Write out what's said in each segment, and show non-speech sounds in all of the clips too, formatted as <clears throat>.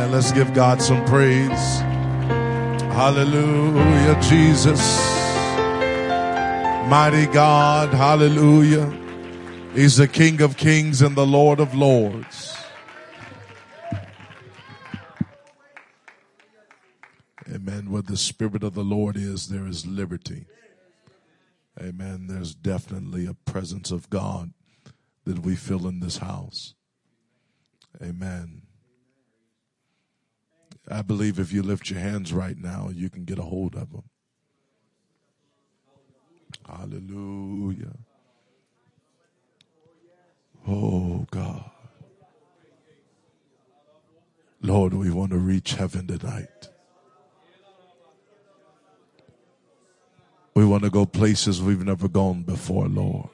Amen. Let's give God some praise. Hallelujah, Jesus. Mighty God. Hallelujah. He's the King of kings and the Lord of lords. Amen. Where the Spirit of the Lord is, there is liberty. Amen. There's definitely a presence of God that we feel in this house. Amen. I believe if you lift your hands right now, you can get a hold of them. Hallelujah. Oh, God. Lord, we want to reach heaven tonight. We want to go places we've never gone before, Lord.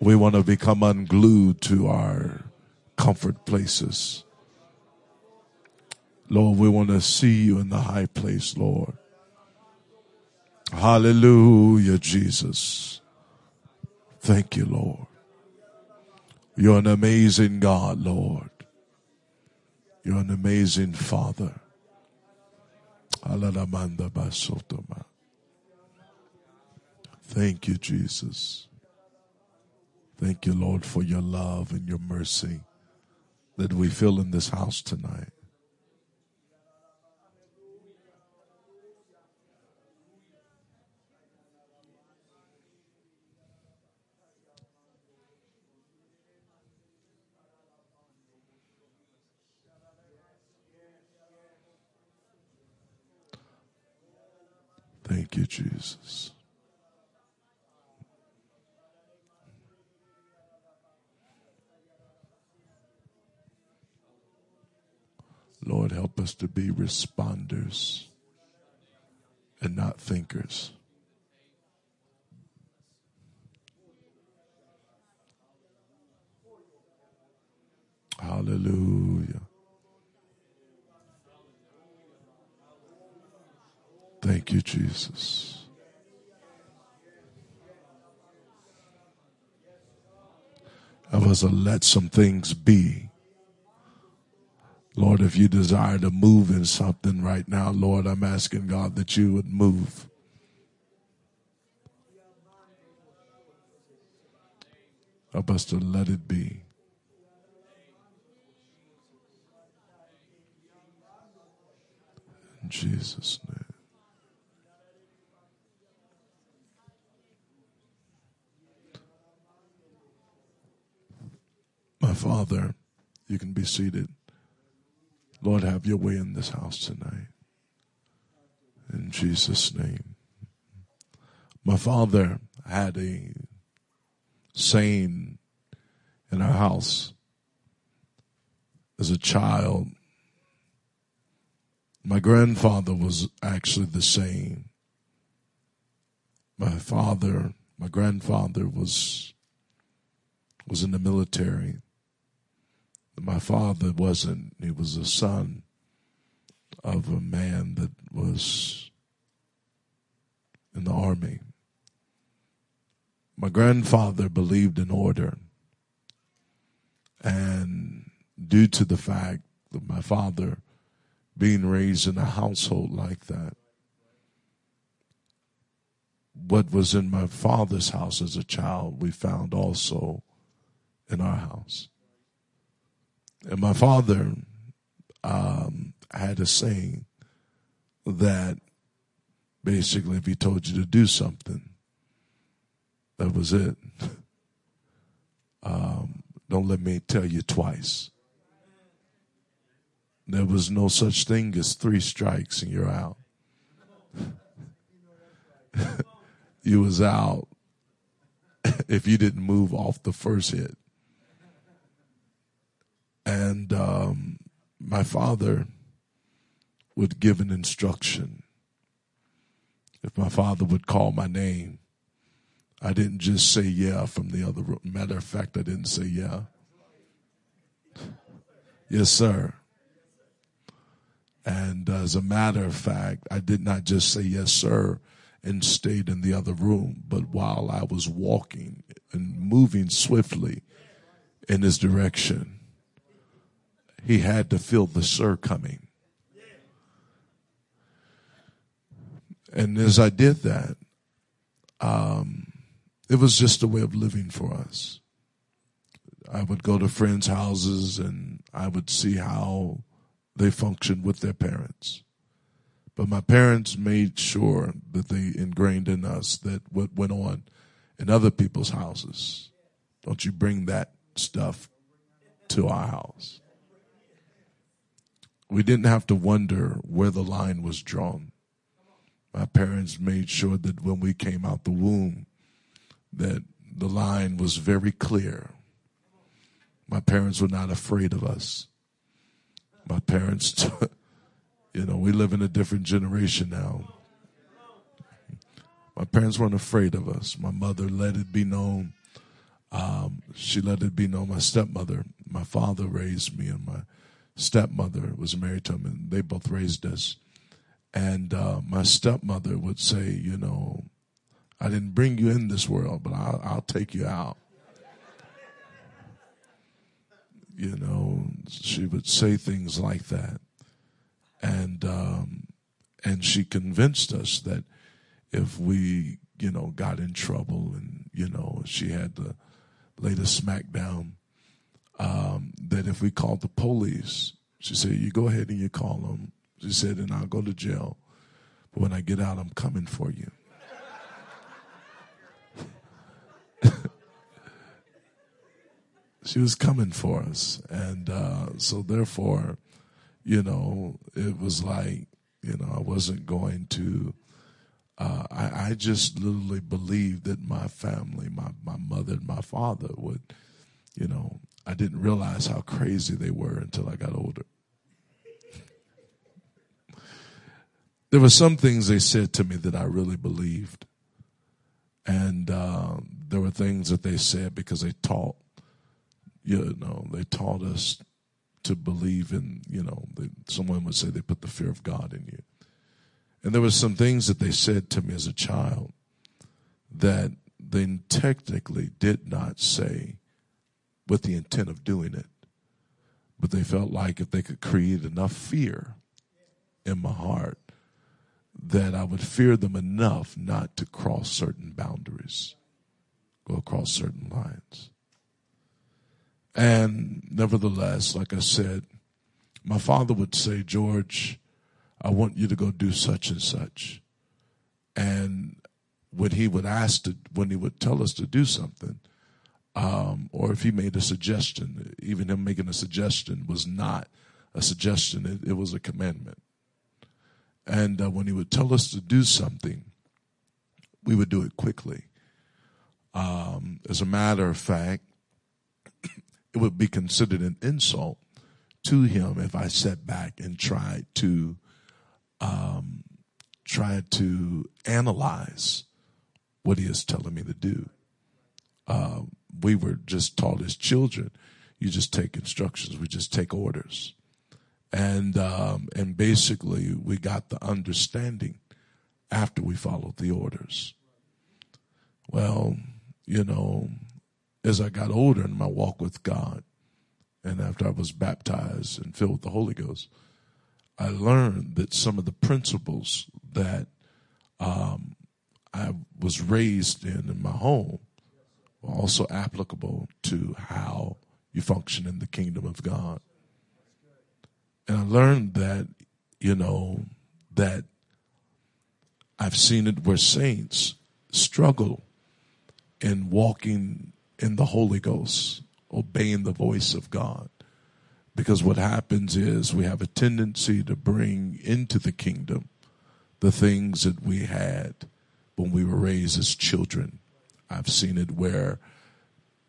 We want to become unglued to our comfort places. Lord, we want to see you in the high place, Lord. Hallelujah, Jesus. Thank you, Lord. You're an amazing God, Lord. You're an amazing Father. Thank you, Jesus. Thank you, Lord, for your love and your mercy that we feel in this house tonight. Thank you, Jesus. Lord, help us to be responders and not thinkers. Hallelujah. Thank you, Jesus. Help us to let some things be. Lord, if you desire to move in something right now, Lord, I'm asking God that you would move. Help us to let it be. In Jesus' name. My Father, you can be seated. Lord, have your way in this house tonight. In Jesus' name. My father had a saying in our house as a child. My grandfather was actually the same. My father, my grandfather was was in the military. My father wasn't. He was a son of a man that was in the army. My grandfather believed in order. And due to the fact that my father being raised in a household like that, what was in my father's house as a child, we found also in our house. And my father um, had a saying that basically, if he told you to do something, that was it. Um, don't let me tell you twice. There was no such thing as three strikes and you're out. <laughs> you was out <laughs> if you didn't move off the first hit. And um, my father would give an instruction. If my father would call my name, I didn't just say yeah from the other room. Matter of fact, I didn't say yeah. Yes, sir. And as a matter of fact, I did not just say yes, sir, and stayed in the other room, but while I was walking and moving swiftly in his direction, he had to feel the sir coming. And as I did that, um, it was just a way of living for us. I would go to friends' houses and I would see how they functioned with their parents. But my parents made sure that they ingrained in us that what went on in other people's houses, don't you bring that stuff to our house. We didn't have to wonder where the line was drawn. My parents made sure that when we came out the womb, that the line was very clear. My parents were not afraid of us. My parents, <laughs> you know, we live in a different generation now. My parents weren't afraid of us. My mother let it be known. Um, she let it be known. My stepmother, my father raised me, and my stepmother was married to him, and they both raised us. And uh, my stepmother would say, you know, I didn't bring you in this world, but I'll, I'll take you out. You know, she would say things like that, and um, and she convinced us that if we, you know, got in trouble, and you know, she had to the smack down, um, that if we called the police, she said, "You go ahead and you call them." She said, "And I'll go to jail, but when I get out, I'm coming for you." <laughs> she was coming for us. And uh, so, therefore, you know, it was like, you know, I wasn't going to. Uh, I, I just literally believed that my family, my, my mother and my father would, you know, I didn't realize how crazy they were until I got older. there were some things they said to me that I really believed. And uh, there were things that they said because they taught you know, they taught us to believe in, you know, they, someone would say they put the fear of God in you. And there were some things that they said to me as a child that they technically did not say with the intent of doing it. But they felt like if they could create enough fear in my heart, that I would fear them enough not to cross certain boundaries, go across certain lines. And nevertheless, like I said, my father would say, George, I want you to go do such and such. And when he would ask to, when he would tell us to do something, um, or if he made a suggestion, even him making a suggestion was not a suggestion, it, it was a commandment. And uh, when he would tell us to do something, we would do it quickly. Um, as a matter of fact, <clears throat> it would be considered an insult to him if I sat back and tried to um, tried to analyze what he is telling me to do. Uh, we were just taught as children, you just take instructions, we just take orders, and um, and basically we got the understanding after we followed the orders. Well, you know, as I got older in my walk with God, and after I was baptized and filled with the Holy Ghost, I learned that some of the principles that um, I was raised in in my home also applicable to how you function in the kingdom of God. And I learned that, you know, that I've seen it where saints struggle in walking in the Holy Ghost, obeying the voice of God. Because what happens is we have a tendency to bring into the kingdom the things that we had when we were raised as children. I've seen it where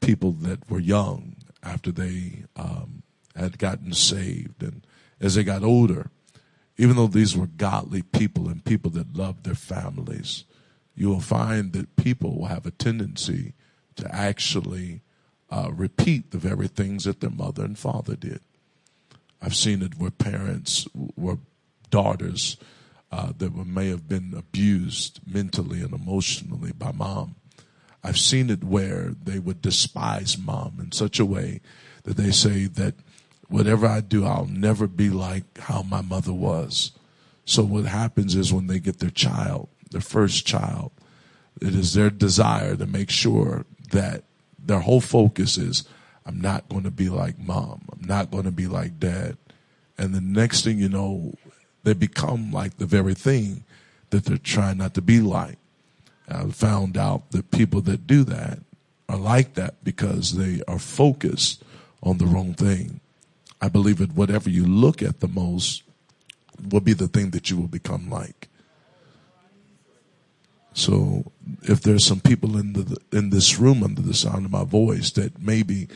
people that were young, after they um, had gotten saved, and as they got older, even though these were godly people and people that loved their families, you will find that people will have a tendency to actually uh, repeat the very things that their mother and father did. I've seen it where parents were daughters uh, that were, may have been abused mentally and emotionally by mom. I've seen it where they would despise mom in such a way that they say that whatever I do, I'll never be like how my mother was. So what happens is when they get their child, their first child, it is their desire to make sure that their whole focus is, I'm not going to be like mom. I'm not going to be like dad. And the next thing you know, they become like the very thing that they're trying not to be like. I found out that people that do that are like that because they are focused on the wrong thing. I believe that whatever you look at the most will be the thing that you will become like. So if there's some people in the in this room under the sound of my voice that maybe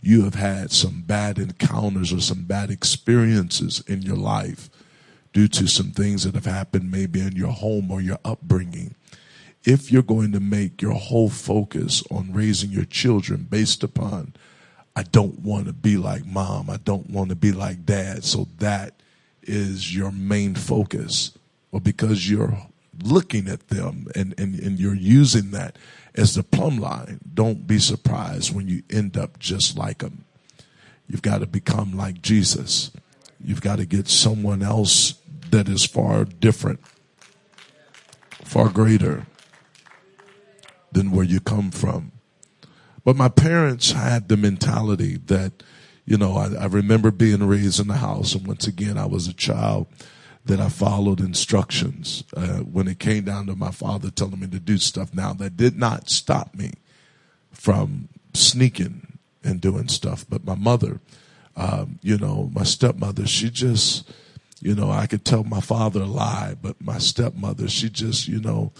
you have had some bad encounters or some bad experiences in your life due to some things that have happened maybe in your home or your upbringing. If you're going to make your whole focus on raising your children based upon, I don't want to be like mom, I don't want to be like dad, so that is your main focus, or because you're looking at them and, and, and you're using that as the plumb line, don't be surprised when you end up just like them. You've got to become like Jesus. You've got to get someone else that is far different, far greater than where you come from. But my parents had the mentality that, you know, I, I remember being raised in the house, and once again, I was a child that I followed instructions uh, when it came down to my father telling me to do stuff. Now, that did not stop me from sneaking and doing stuff, but my mother, um, you know, my stepmother, she just, you know, I could tell my father a lie, but my stepmother, she just, you know,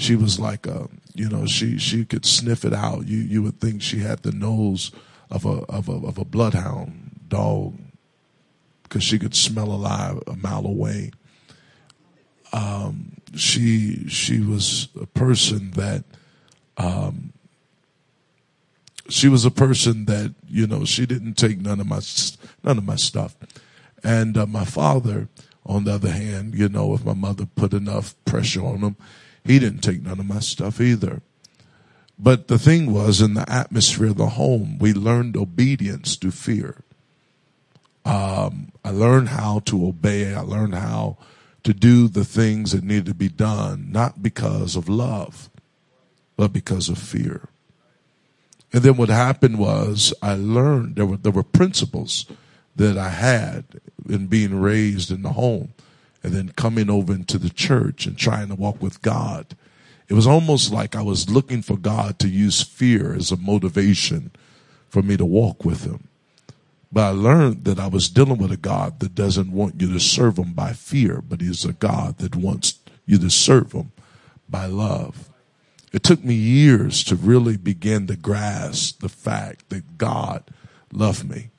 she was like a, you know, she she could sniff it out. You you would think she had the nose of a of a of a bloodhound dog because she could smell alive a mile away. Um, she she was a person that um, she was a person that you know she didn't take none of my none of my stuff, and uh, my father, on the other hand, you know, if my mother put enough pressure on him, he didn't take none of my stuff either. But the thing was, in the atmosphere of the home, we learned obedience to fear. Um, I learned how to obey. I learned how to do the things that needed to be done, not because of love, but because of fear. And then what happened was I learned there were there were principles that I had in being raised in the home and then coming over into the church and trying to walk with God. It was almost like I was looking for God to use fear as a motivation for me to walk with him. But I learned that I was dealing with a God that doesn't want you to serve him by fear, but he's a God that wants you to serve him by love. It took me years to really begin to grasp the fact that God loved me.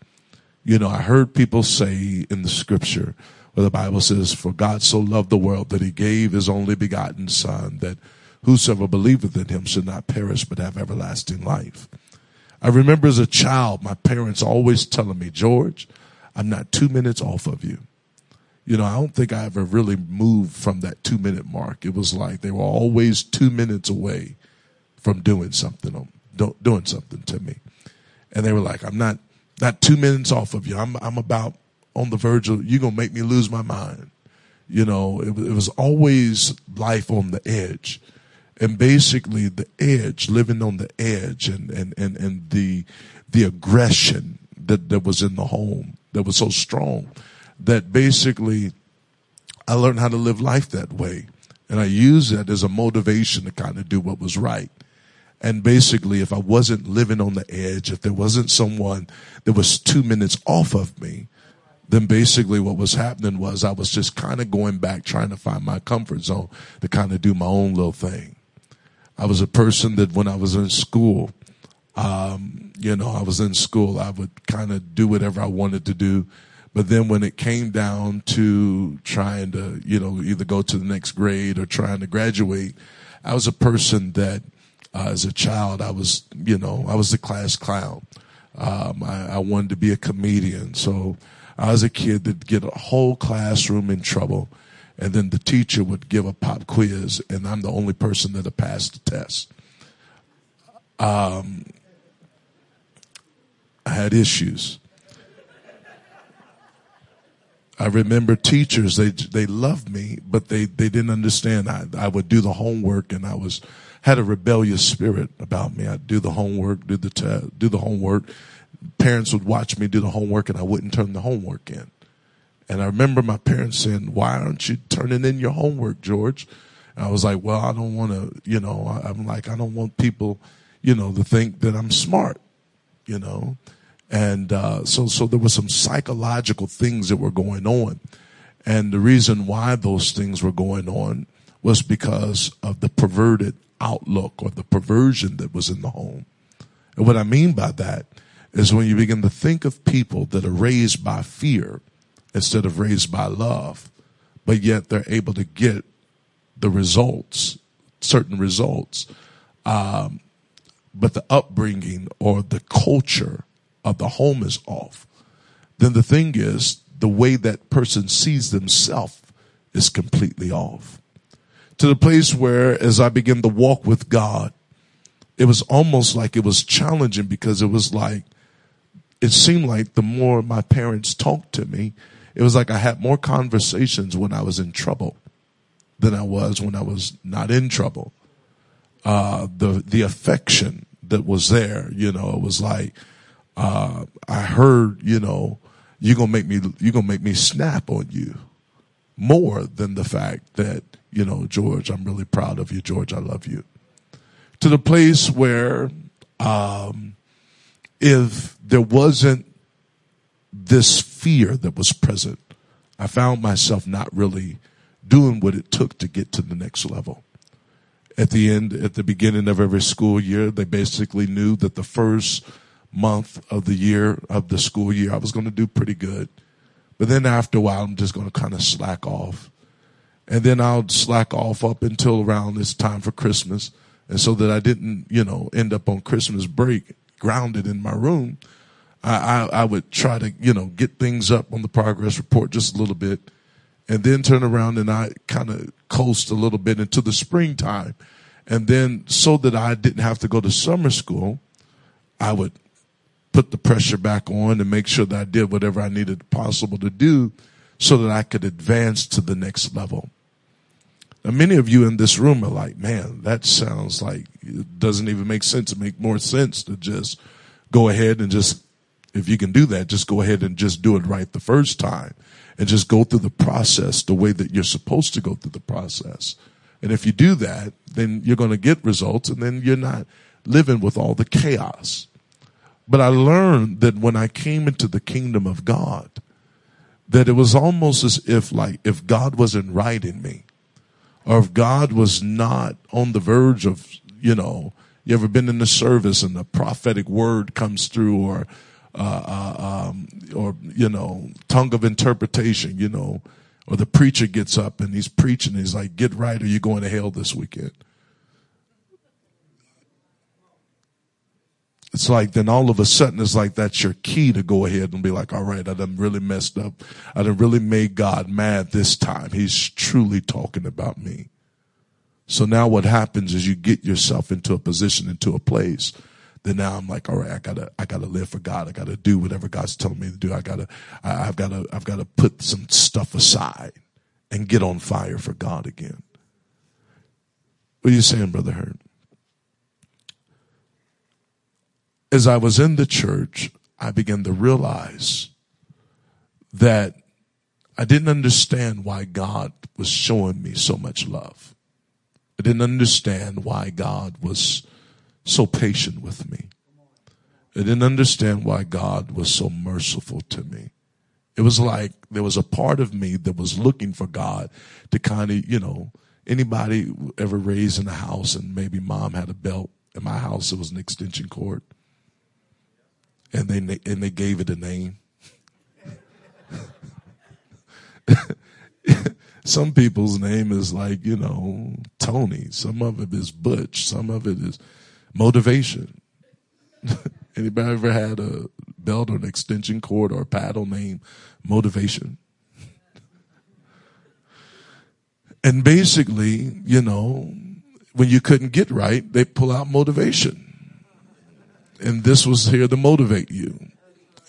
You know, I heard people say in the scripture where the Bible says, For God so loved the world that he gave his only begotten Son, that whosoever believeth in him should not perish but have everlasting life. I remember as a child, my parents always telling me, George, I'm not two minutes off of you. You know, I don't think I ever really moved from that two minute mark. It was like they were always two minutes away from doing something, doing something to me. And they were like, I'm not, not two minutes off of you. I'm, I'm about on the verge of, you're to make me lose my mind. You know, it, it was always life on the edge and basically the edge, living on the edge and, and, and, and the, the aggression that, that was in the home that was so strong that basically I learned how to live life that way. And I used that as a motivation to kind of do what was right. And basically, if I wasn't living on the edge, if there wasn't someone that was two minutes off of me, then basically what was happening was I was just kind of going back trying to find my comfort zone to kind of do my own little thing. I was a person that when I was in school, um, you know, I was in school, I would kind of do whatever I wanted to do. But then when it came down to trying to, you know, either go to the next grade or trying to graduate, I was a person that, uh, as a child, I was, you know, I was the class clown. Um, I, I wanted to be a comedian. So I was a kid that get a whole classroom in trouble and then the teacher would give a pop quiz, and I'm the only person that had passed the test. Um, I had issues. I remember teachers, they, they loved me, but they, they didn't understand. I, I would do the homework and I was, had a rebellious spirit about me. I'd do the homework, do the, te- do the homework. Parents would watch me do the homework and I wouldn't turn the homework in. And I remember my parents saying, why aren't you turning in your homework, George? And I was like, well, I don't want to, you know, I'm like, I don't want people, you know, to think that I'm smart, you know. And uh, so, so there were some psychological things that were going on. And the reason why those things were going on was because of the perverted outlook or the perversion that was in the home. And what I mean by that is when you begin to think of people that are raised by fear instead of raised by love, but yet they're able to get the results, certain results. Um, but the upbringing or the culture of the home is off, then the thing is the way that person sees themselves is completely off. To the place where as I began to walk with God, it was almost like it was challenging because it was like, it seemed like the more my parents talked to me, it was like I had more conversations when I was in trouble than I was when I was not in trouble. Uh, the, the affection that was there, you know, it was like, uh, I heard, you know, you're gonna make me, you're gonna make me snap on you more than the fact that, you know, George, I'm really proud of you, George, I love you. To the place where, um, if there wasn't this fear that was present, I found myself not really doing what it took to get to the next level. At the end, at the beginning of every school year, they basically knew that the first month of the year of the school year, I was going to do pretty good. But then after a while, I'm just going to kind of slack off. And then I'll slack off up until around this time for Christmas. And so that I didn't, you know, end up on Christmas break grounded in my room, I, I, I would try to, you know, get things up on the progress report just a little bit and then turn around and I kind of coast a little bit into the springtime. And then so that I didn't have to go to summer school, I would put the pressure back on and make sure that I did whatever I needed possible to do so that I could advance to the next level. Now, many of you in this room are like, man, that sounds like it doesn't even make sense. It make more sense to just go ahead and just, if you can do that, just go ahead and just do it right the first time and just go through the process the way that you're supposed to go through the process. And if you do that, then you're going to get results and then you're not living with all the chaos. But I learned that when I came into the kingdom of God, that it was almost as if like if God wasn't writing me, or if God was not on the verge of, you know, you ever been in the service and the prophetic word comes through or, uh, uh, um, or, you know, tongue of interpretation, you know, or the preacher gets up and he's preaching. And he's like, get right or you're going to hell this weekend. it's like then all of a sudden it's like that's your key to go ahead and be like, all right, I done really messed up. I done really made God mad this time. He's truly talking about me. So now what happens is you get yourself into a position, into a place. Then now I'm like, all right, I gotta, I gotta live for God. I gotta do whatever God's telling me to do. I gotta, I, I've gotta, I've gotta put some stuff aside and get on fire for God again. What are you saying, Brother Hurt? as I was in the church, I began to realize that I didn't understand why God was showing me so much love. I didn't understand why God was so patient with me. I didn't understand why God was so merciful to me. It was like there was a part of me that was looking for God to kind of, you know, anybody ever raised in a house and maybe mom had a belt. In my house, it was an extension cord and they and they gave it a name. <laughs> some people's name is like you know Tony. Some of it is Butch. Some of it is motivation. <laughs> Anybody ever had a belt or an extension cord or a paddle named motivation? <laughs> and basically, you know, when you couldn't get right, they pull out motivation and this was here to motivate you.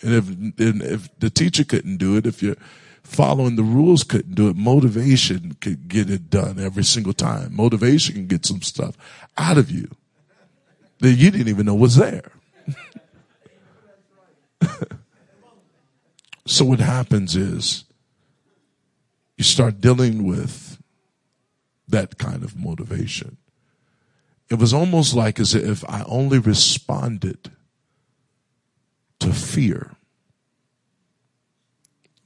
And if and if the teacher couldn't do it, if you're following the rules couldn't do it. Motivation could get it done every single time. Motivation can get some stuff out of you that you didn't even know was there. <laughs> so what happens is you start dealing with that kind of motivation. It was almost like as if I only responded to fear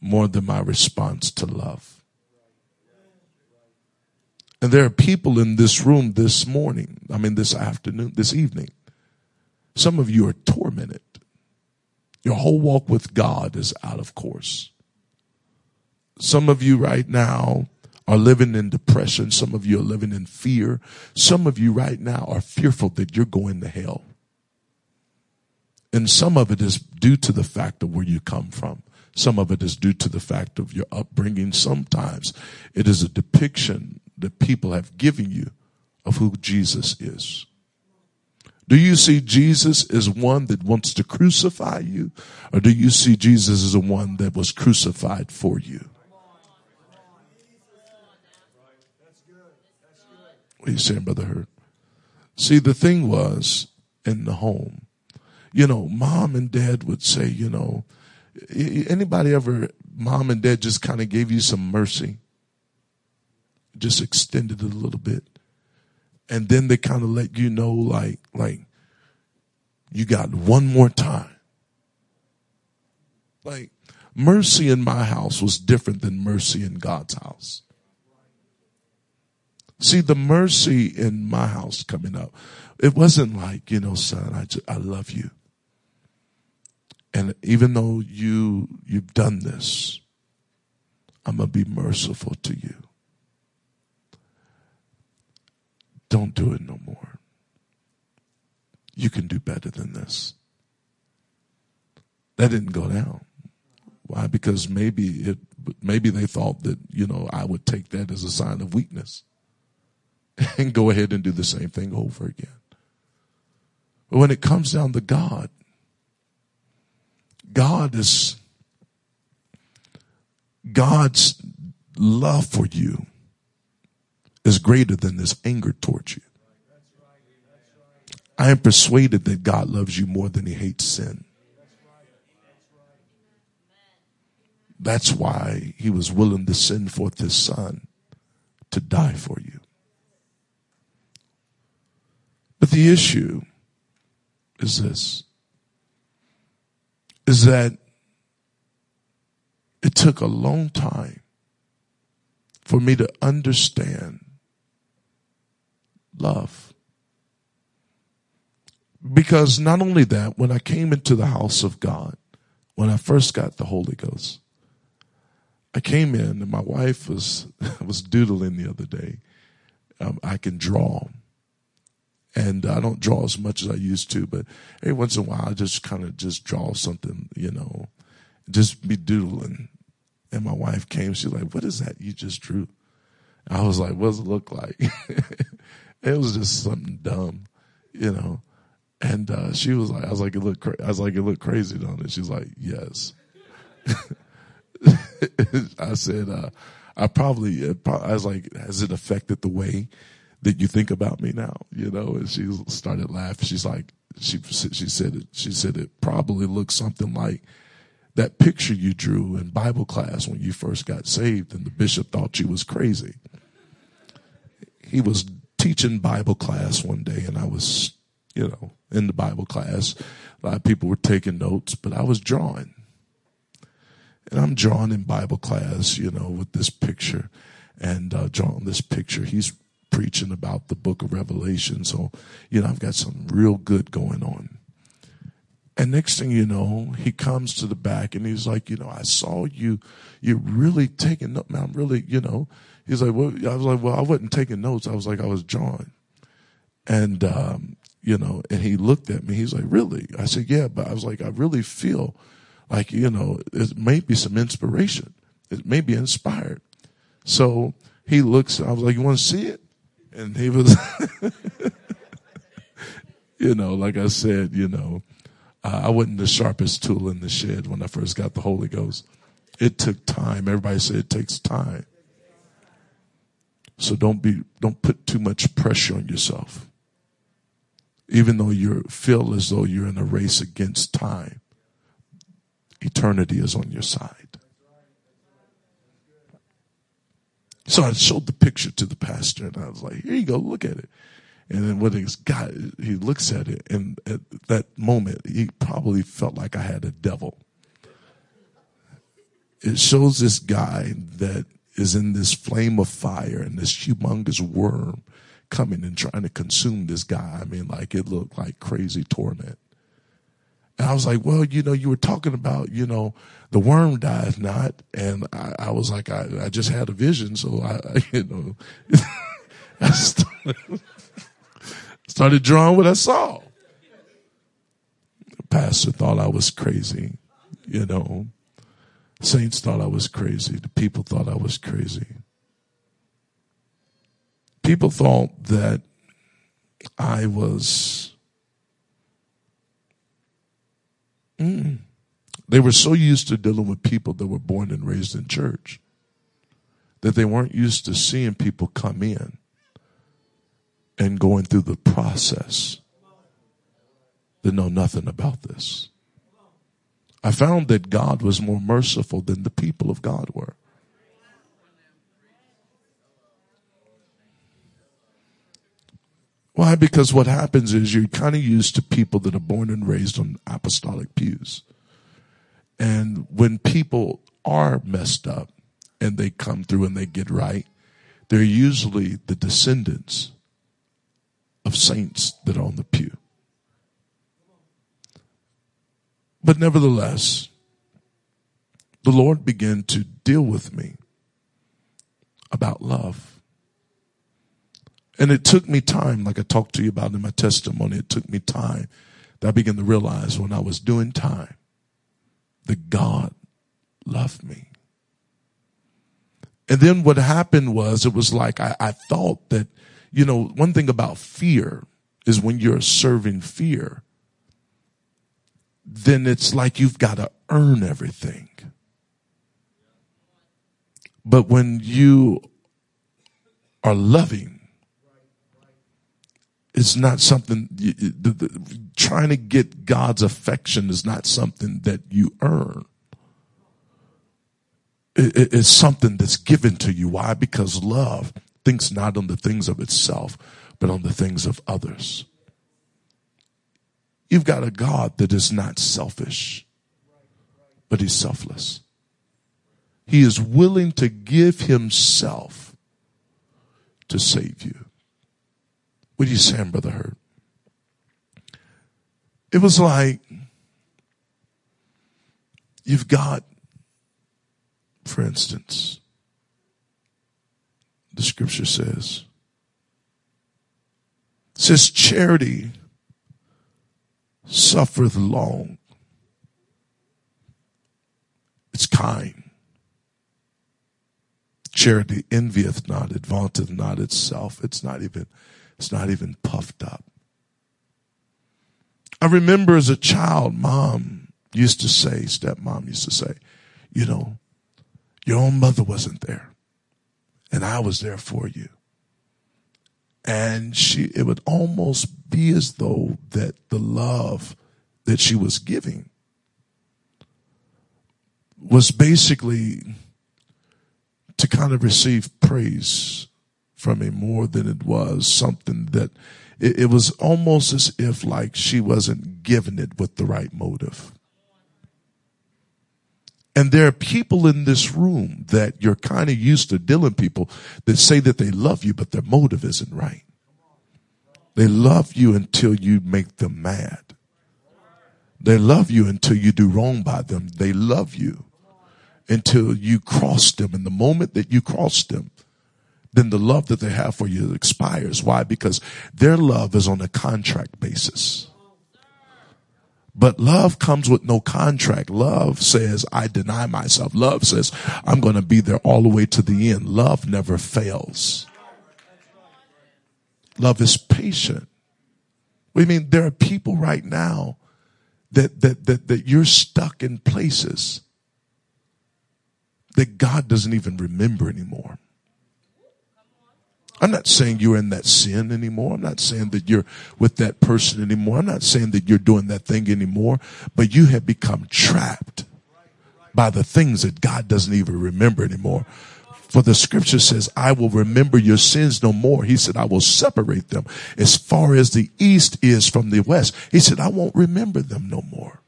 more than my response to love. And there are people in this room this morning, I mean, this afternoon, this evening. Some of you are tormented. Your whole walk with God is out of course. Some of you right now are living in depression. Some of you are living in fear. Some of you right now are fearful that you're going to hell. And some of it is due to the fact of where you come from. Some of it is due to the fact of your upbringing. Sometimes it is a depiction that people have given you of who Jesus is. Do you see Jesus as one that wants to crucify you? Or do you see Jesus as the one that was crucified for you? What are you saying, Brother Hurt? See, the thing was in the home, you know, mom and dad would say, you know, anybody ever, mom and dad just kind of gave you some mercy? Just extended it a little bit. And then they kind of let you know, like, like, you got one more time. Like, mercy in my house was different than mercy in God's house. See, the mercy in my house coming up, it wasn't like, you know, son, I, just, I love you. And even though you, you've done this, I'm going to be merciful to you. Don't do it no more. You can do better than this. That didn't go down. Why? Because maybe it, maybe they thought that, you know, I would take that as a sign of weakness <laughs> and go ahead and do the same thing over again. But when it comes down to God, God is, God's love for you is greater than this anger towards you. I am persuaded that God loves you more than he hates sin. That's why he was willing to send forth his son to die for you. But the issue is this is that it took a long time for me to understand love. Because not only that, when I came into the house of God, when I first got the Holy Ghost, I came in and my wife was <laughs> was doodling the other day. Um, I can draw, and I don't draw as much as I used to, but every once in a while I just kind of just draw something, you know, just be doodling. And my wife came, she's like, "What is that you just drew?" I was like, "What does it look like?" <laughs> it was just something dumb, you know. And uh, she was like, "I was like, it looked, cra-. I was like, it looked crazy, don't it?" She's like, "Yes." <laughs> I said, uh, "I probably," I was like, "Has it affected the way?" that you think about me now, you know? And she started laughing. She's like, she, she said it, she said it probably looks something like that picture you drew in Bible class when you first got saved and the bishop thought you was crazy. He was teaching Bible class one day and I was, you know, in the Bible class. A lot of people were taking notes, but I was drawing. And I'm drawing in Bible class, you know, with this picture and uh, drawing this picture. He's preaching about the book of Revelation. So, you know, I've got some real good going on. And next thing you know, he comes to the back and he's like, you know, I saw you, you're really taking up, I'm really, you know, he's like, well, I was like, well, I wasn't taking notes. I was like, I was drawing. And, um, you know, and he looked at me. He's like, really? I said, yeah, but I was like, I really feel like, you know, it may be some inspiration. It may be inspired. So he looks, I was like, you want to see it? and he was, <laughs> you know, like I said, you know, uh, I wasn't the sharpest tool in the shed when I first got the Holy Ghost. It took time. Everybody said it takes time. So don't be, don't put too much pressure on yourself. Even though you feel as though you're in a race against time, eternity is on your side. So I showed the picture to the pastor and I was like, here you go, look at it. And then when this guy, he looks at it and at that moment, he probably felt like I had a devil. It shows this guy that is in this flame of fire and this humongous worm coming and trying to consume this guy. I mean, like it looked like crazy torment. And I was like, well, you know, you were talking about, you know, the worm dies not. And I, I was like, I, I, just had a vision. So I, I you know, <laughs> I started, started drawing what I saw. The pastor thought I was crazy, you know. Saints thought I was crazy. The people thought I was crazy. People thought that I was. Mm, they were so used to dealing with people that were born and raised in church that they weren't used to seeing people come in and going through the process that know nothing about this. I found that God was more merciful than the people of God were. Why? Because what happens is you're kind of used to people that are born and raised on apostolic pews. And when people are messed up and they come through and they get right, they're usually the descendants of saints that are on the pew. But nevertheless, the Lord began to deal with me about love. And it took me time, like I talked to you about in my testimony, it took me time that I began to realize when I was doing time that God loved me. And then what happened was it was like I, I thought that, you know, one thing about fear is when you're serving fear, then it's like you've got to earn everything. But when you are loving, it's not something, trying to get God's affection is not something that you earn. It, it's something that's given to you. Why? Because love thinks not on the things of itself, but on the things of others. You've got a God that is not selfish, but he's selfless. He is willing to give himself to save you. What are you saying, Brother Hurt? It was like you've got, for instance, the scripture says, says charity suffereth long. It's kind. Charity envieth not, it vaunteth not itself. It's not even, it's not even puffed up. I remember as a child, mom used to say, stepmom used to say, you know, your own mother wasn't there and I was there for you and she it would almost be as though that the love that she was giving was basically to kind of receive praise from me more than it was something that it, it was almost as if like she wasn't giving it with the right motive and there are people in this room that you're kind of used to dealing people that say that they love you, but their motive isn't right. They love you until you make them mad. They love you until you do wrong by them. They love you until you cross them. And the moment that you cross them, then the love that they have for you expires. Why? Because their love is on a contract basis. But love comes with no contract. Love says, I deny myself. Love says, I'm going to be there all the way to the end. Love never fails. Love is patient. We mean there are people right now that, that, that, that you're stuck in places that God doesn't even remember anymore. I'm not saying you're in that sin anymore. I'm not saying that you're with that person anymore. I'm not saying that you're doing that thing anymore, but you have become trapped by the things that God doesn't even remember anymore. For the scripture says, I will remember your sins no more. He said, I will separate them as far as the east is from the west. He said, I won't remember them no more.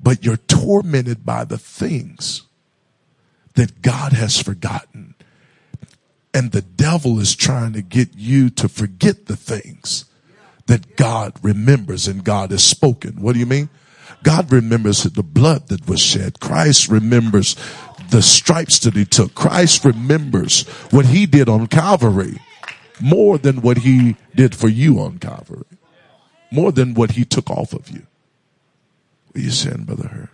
But you're tormented by the things that God has forgotten. And the devil is trying to get you to forget the things that God remembers and God has spoken. What do you mean? God remembers the blood that was shed. Christ remembers the stripes that he took. Christ remembers what he did on Calvary more than what he did for you on Calvary. More than what he took off of you. What are you saying, Brother Hurt?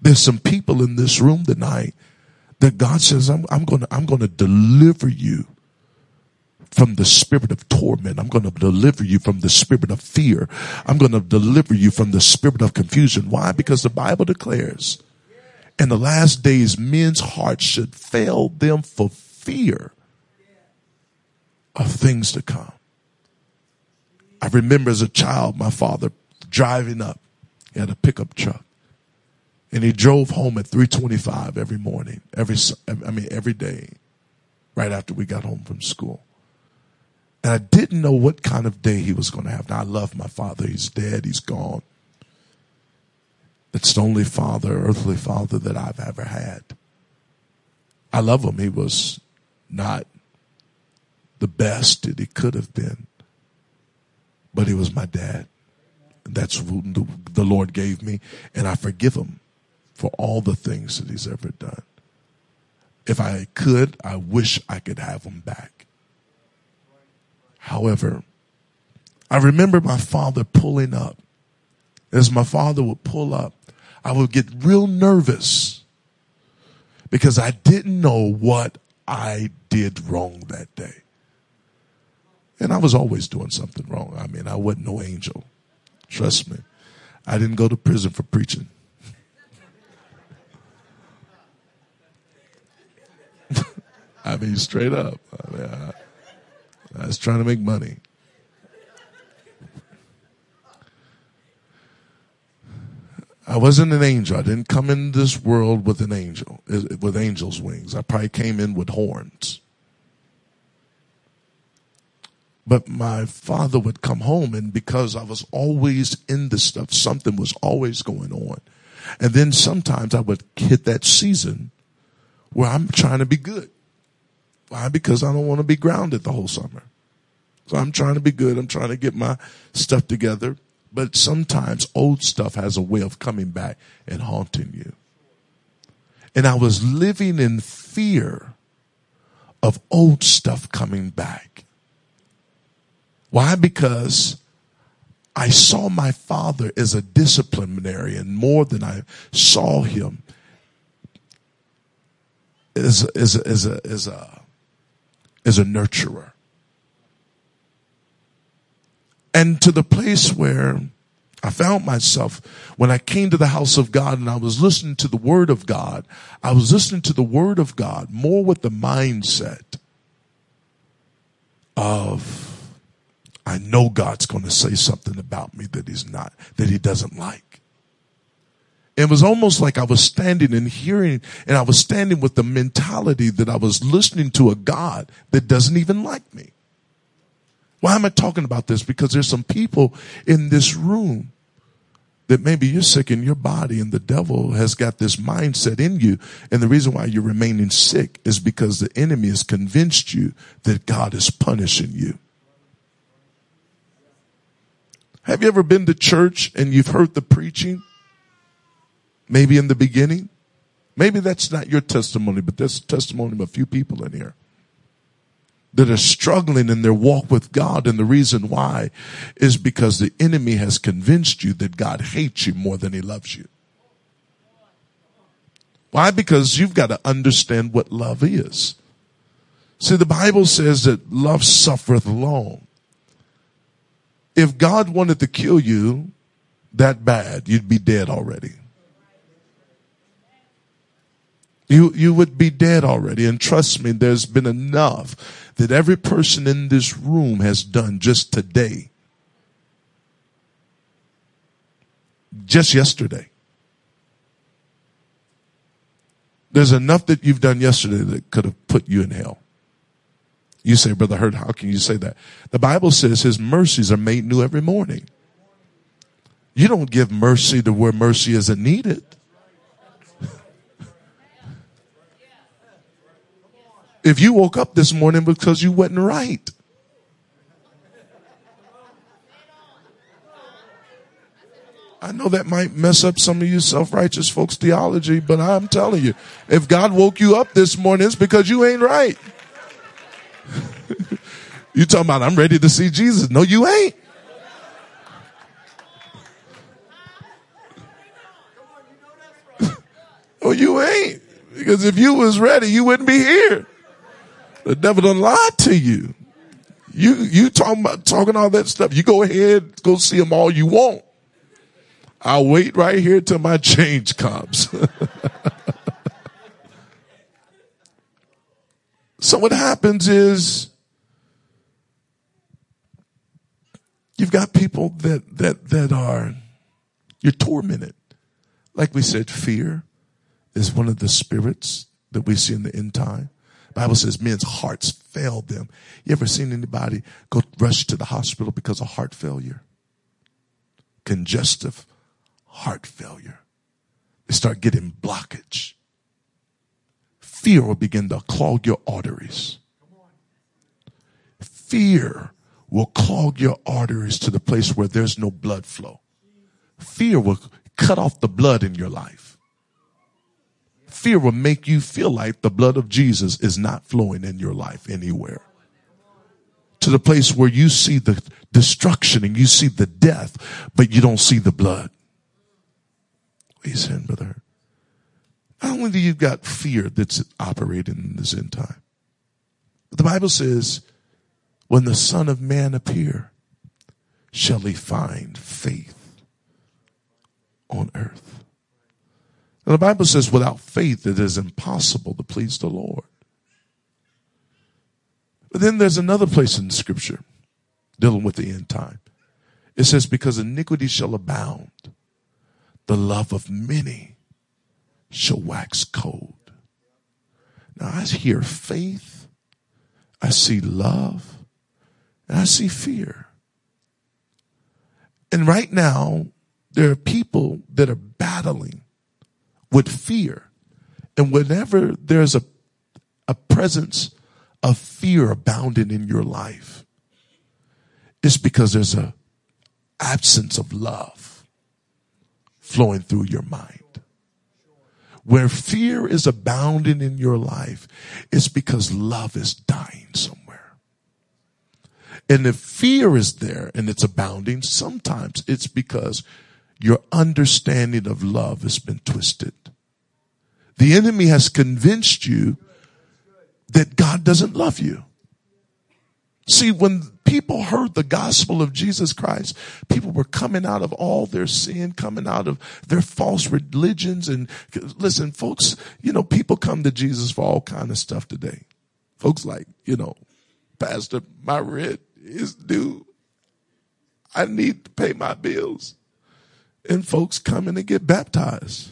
There's some people in this room tonight that God says, I'm, I'm going to, I'm going to deliver you from the spirit of torment. I'm going to deliver you from the spirit of fear. I'm going to deliver you from the spirit of confusion. Why? Because the Bible declares in the last days, men's hearts should fail them for fear of things to come. I remember as a child, my father driving up. He had a pickup truck and he drove home at 325 every morning, every, I mean, every day, right after we got home from school. And I didn't know what kind of day he was going to have. Now, I love my father. He's dead. He's gone. It's the only father, earthly father that I've ever had. I love him. He was not the best that he could have been, but he was my dad. That's who the Lord gave me, and I forgive him for all the things that he's ever done. If I could, I wish I could have him back. However, I remember my father pulling up. As my father would pull up, I would get real nervous because I didn't know what I did wrong that day. And I was always doing something wrong. I mean, I wasn't no angel. Trust me. I didn't go to prison for preaching. I mean, straight up. I, mean, I, I was trying to make money. I wasn't an angel. I didn't come in this world with an angel, with angel's wings. I probably came in with horns. But my father would come home, and because I was always in this stuff, something was always going on. And then sometimes I would hit that season where I'm trying to be good. Why? Because I don't want to be grounded the whole summer. So I'm trying to be good. I'm trying to get my stuff together. But sometimes old stuff has a way of coming back and haunting you. And I was living in fear of old stuff coming back. Why? Because I saw my father as a disciplinarian more than I saw him as, as, as, a, as a is a nurturer. And to the place where I found myself when I came to the house of God and I was listening to the word of God, I was listening to the word of God more with the mindset of, I know God's going to say something about me that he's not, that he doesn't like. It was almost like I was standing and hearing, and I was standing with the mentality that I was listening to a God that doesn't even like me. Why am I talking about this? Because there's some people in this room that maybe you're sick in your body and the devil has got this mindset in you. And the reason why you're remaining sick is because the enemy has convinced you that God is punishing you. Have you ever been to church and you've heard the preaching Maybe in the beginning. Maybe that's not your testimony, but there's a testimony of a few people in here that are struggling in their walk with God. And the reason why is because the enemy has convinced you that God hates you more than he loves you. Why? Because you've got to understand what love is. See, the Bible says that love suffereth long. If God wanted to kill you that bad, you'd be dead already. You, you would be dead already. And trust me, there's been enough that every person in this room has done just today. Just yesterday. There's enough that you've done yesterday that could have put you in hell. You say, Brother Hurt, how can you say that? The Bible says his mercies are made new every morning. You don't give mercy to where mercy isn't needed. If you woke up this morning because you wasn't right. I know that might mess up some of you self-righteous folks' theology, but I'm telling you, if God woke you up this morning, it's because you ain't right. <laughs> you talking about I'm ready to see Jesus. No, you ain't. <laughs> oh, you ain't. Because if you was ready, you wouldn't be here. The devil done lied to you. You, you talking about, talking all that stuff. You go ahead, go see them all you want. I'll wait right here till my <laughs> change comes. <laughs> so what happens is you've got people that, that, that are, you're tormented. Like we said, fear is one of the spirits that we see in the end time. Bible says men's hearts failed them. You ever seen anybody go rush to the hospital because of heart failure? Congestive heart failure. They start getting blockage. Fear will begin to clog your arteries. Fear will clog your arteries to the place where there's no blood flow. Fear will cut off the blood in your life. Fear will make you feel like the blood of Jesus is not flowing in your life anywhere. To the place where you see the destruction and you see the death, but you don't see the blood. What are you saying, brother? Not only do you got fear that's operating in this end time, but the Bible says, when the Son of Man appear, shall he find faith on earth. Now the Bible says without faith it is impossible to please the Lord. But then there's another place in the scripture dealing with the end time. It says, because iniquity shall abound, the love of many shall wax cold. Now I hear faith, I see love, and I see fear. And right now, there are people that are battling with fear. And whenever there's a, a presence of fear abounding in your life, it's because there's a absence of love flowing through your mind. Where fear is abounding in your life, it's because love is dying somewhere. And if fear is there and it's abounding, sometimes it's because your understanding of love has been twisted. The enemy has convinced you that God doesn't love you. See, when people heard the gospel of Jesus Christ, people were coming out of all their sin, coming out of their false religions. And listen, folks, you know, people come to Jesus for all kind of stuff today. Folks like, you know, Pastor, my rent is due. I need to pay my bills. And folks come in and get baptized.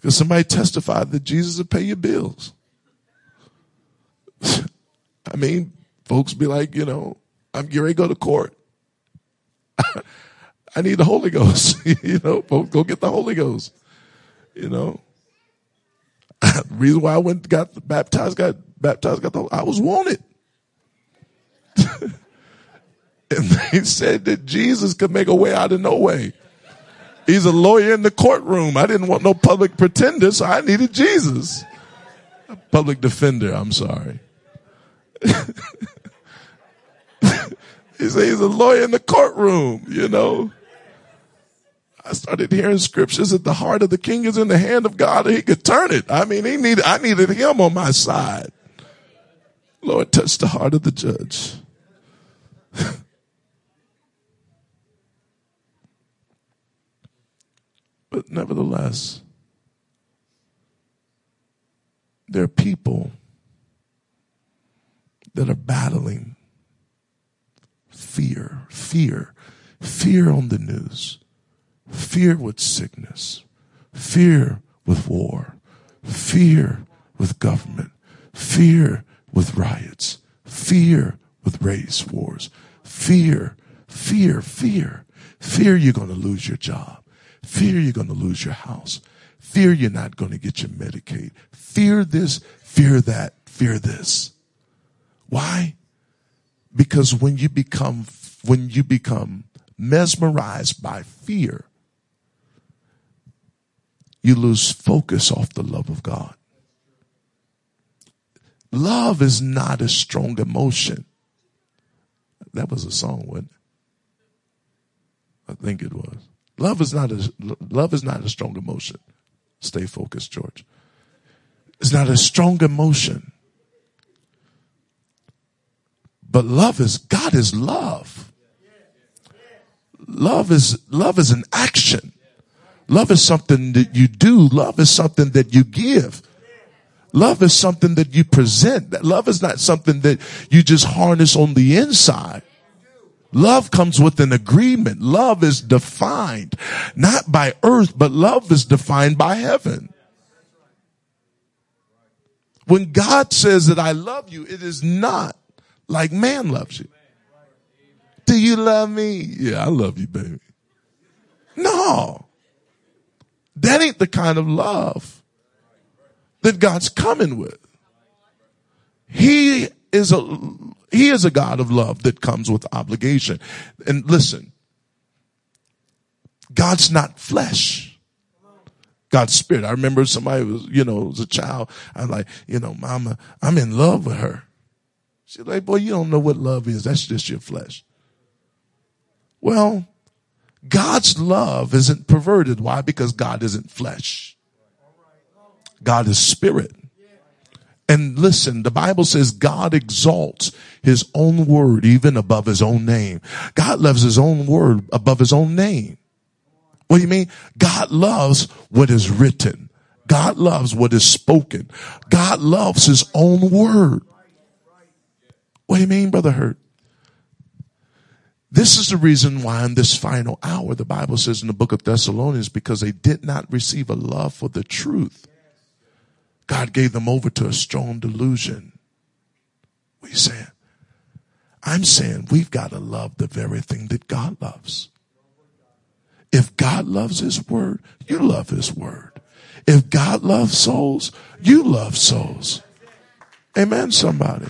Because somebody testified that Jesus would pay your bills. <laughs> I mean, folks be like, you know, I'm ready to go to court. <laughs> I need the Holy Ghost. <laughs> you know, folks, go get the Holy Ghost. You know, the reason why I went got baptized, got baptized, got the I was wanted. and they said that Jesus could make a way out of no way. He's a lawyer in the courtroom. I didn't want no public pretender, so I needed Jesus. A Public defender, I'm sorry. <laughs> he said he's a lawyer in the courtroom, you know. I started hearing scriptures that the heart of the king is in the hand of God and he could turn it. I mean, he needed, I needed him on my side. Lord, touch the heart of the judge. <laughs> but nevertheless, there are people that are battling fear, fear, fear on the news, fear with sickness, fear with war, fear with government, fear with riots, fear with race wars, fear, fear, fear, fear you're going to lose your job, fear you're going to lose your house, fear you're not going to get your Medicaid, fear this, fear that, fear this. Why? Because when you become, when you become mesmerized by fear, you lose focus off the love of God. Love is not a strong emotion. That was a song, wasn't it? I think it was. Love is not a love is not a strong emotion. Stay focused, George. It's not a strong emotion. But love is God is love. Love is love is an action. Love is something that you do. Love is something that you give. Love is something that you present. Love is not something that you just harness on the inside. Love comes with an agreement. Love is defined not by earth, but love is defined by heaven. When God says that I love you, it is not like man loves you. Do you love me? Yeah, I love you, baby. No. That ain't the kind of love that God's coming with. He is a, he is a God of love that comes with obligation. And listen, God's not flesh. God's spirit. I remember somebody was, you know, was a child. I'm like, you know, mama, I'm in love with her. She's like, boy, you don't know what love is. That's just your flesh. Well, God's love isn't perverted. Why? Because God isn't flesh. God is spirit. And listen, the Bible says God exalts his own word even above his own name. God loves his own word above his own name. What do you mean? God loves what is written. God loves what is spoken. God loves his own word. What do you mean, Brother Hurt? This is the reason why in this final hour, the Bible says in the book of Thessalonians, because they did not receive a love for the truth. God gave them over to a strong delusion. What are you saying? I'm saying we've got to love the very thing that God loves. If God loves his word, you love his word. If God loves souls, you love souls. Amen, somebody.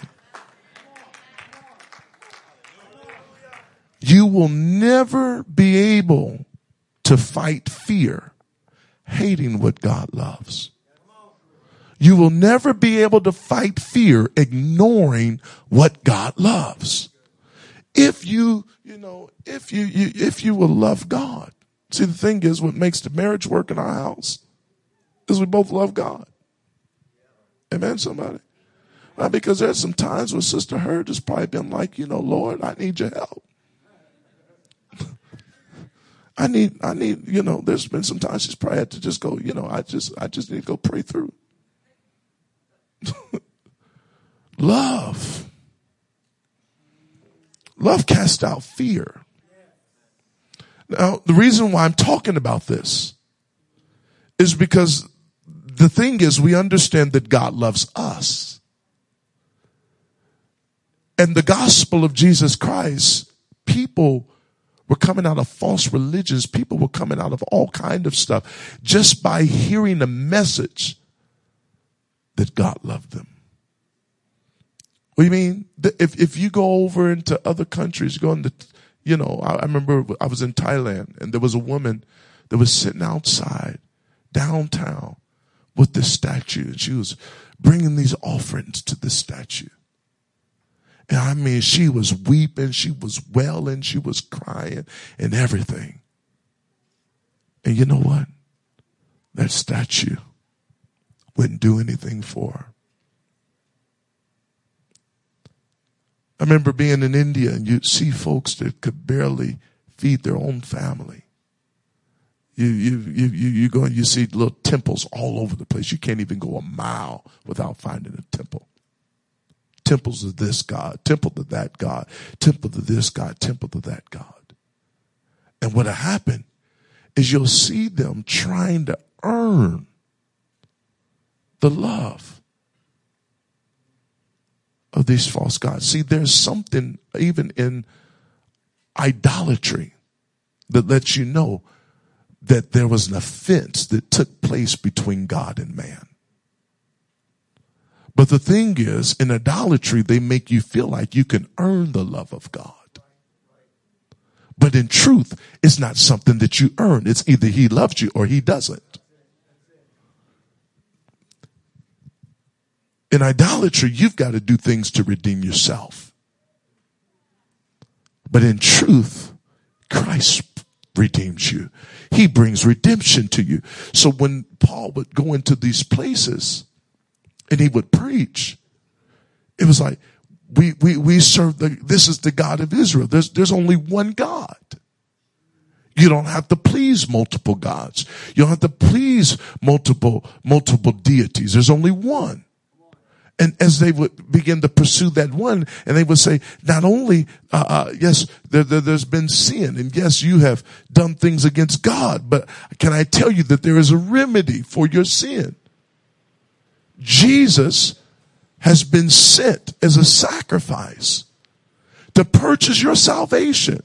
You will never be able to fight fear hating what God loves. You will never be able to fight fear ignoring what God loves. If you, you know, if you, you if you will love God. See, the thing is what makes the marriage work in our house is we both love God. Amen, somebody. Well, because there's some times where Sister Hurt has probably been like, you know, Lord, I need your help. <laughs> I need, I need, you know, there's been some times she's probably had to just go, you know, I just, I just need to go pray through. <laughs> Love. Love casts out fear. Now, the reason why I'm talking about this is because the thing is we understand that God loves us. And the gospel of Jesus Christ, people were coming out of false religions. People were coming out of all kind of stuff just by hearing the message that God loved them. What do you mean? If, if you go over into other countries, go into, you know, I, I remember I was in Thailand and there was a woman that was sitting outside downtown with this statue and she was bringing these offerings to the statue. And I mean, she was weeping, she was wailing, she was crying and everything. And you know what? That statue wouldn't do anything for. I remember being in India and you'd see folks that could barely feed their own family. You, you, you, you, you go and you see little temples all over the place. You can't even go a mile without finding a temple. Temples of this God, temple to that God, temple to this God, temple to that God. And what'll happen is you'll see them trying to earn the love of these false gods. See, there's something even in idolatry that lets you know that there was an offense that took place between God and man. But the thing is, in idolatry, they make you feel like you can earn the love of God. But in truth, it's not something that you earn. It's either he loves you or he doesn't. In idolatry, you've got to do things to redeem yourself. But in truth, Christ redeems you. He brings redemption to you. So when Paul would go into these places and he would preach, it was like, we, we, we serve the, this is the God of Israel. There's, there's only one God. You don't have to please multiple gods. You don't have to please multiple, multiple deities. There's only one. And as they would begin to pursue that one, and they would say, not only, uh, uh, yes, there, there, there's been sin, and yes, you have done things against God, but can I tell you that there is a remedy for your sin? Jesus has been sent as a sacrifice to purchase your salvation.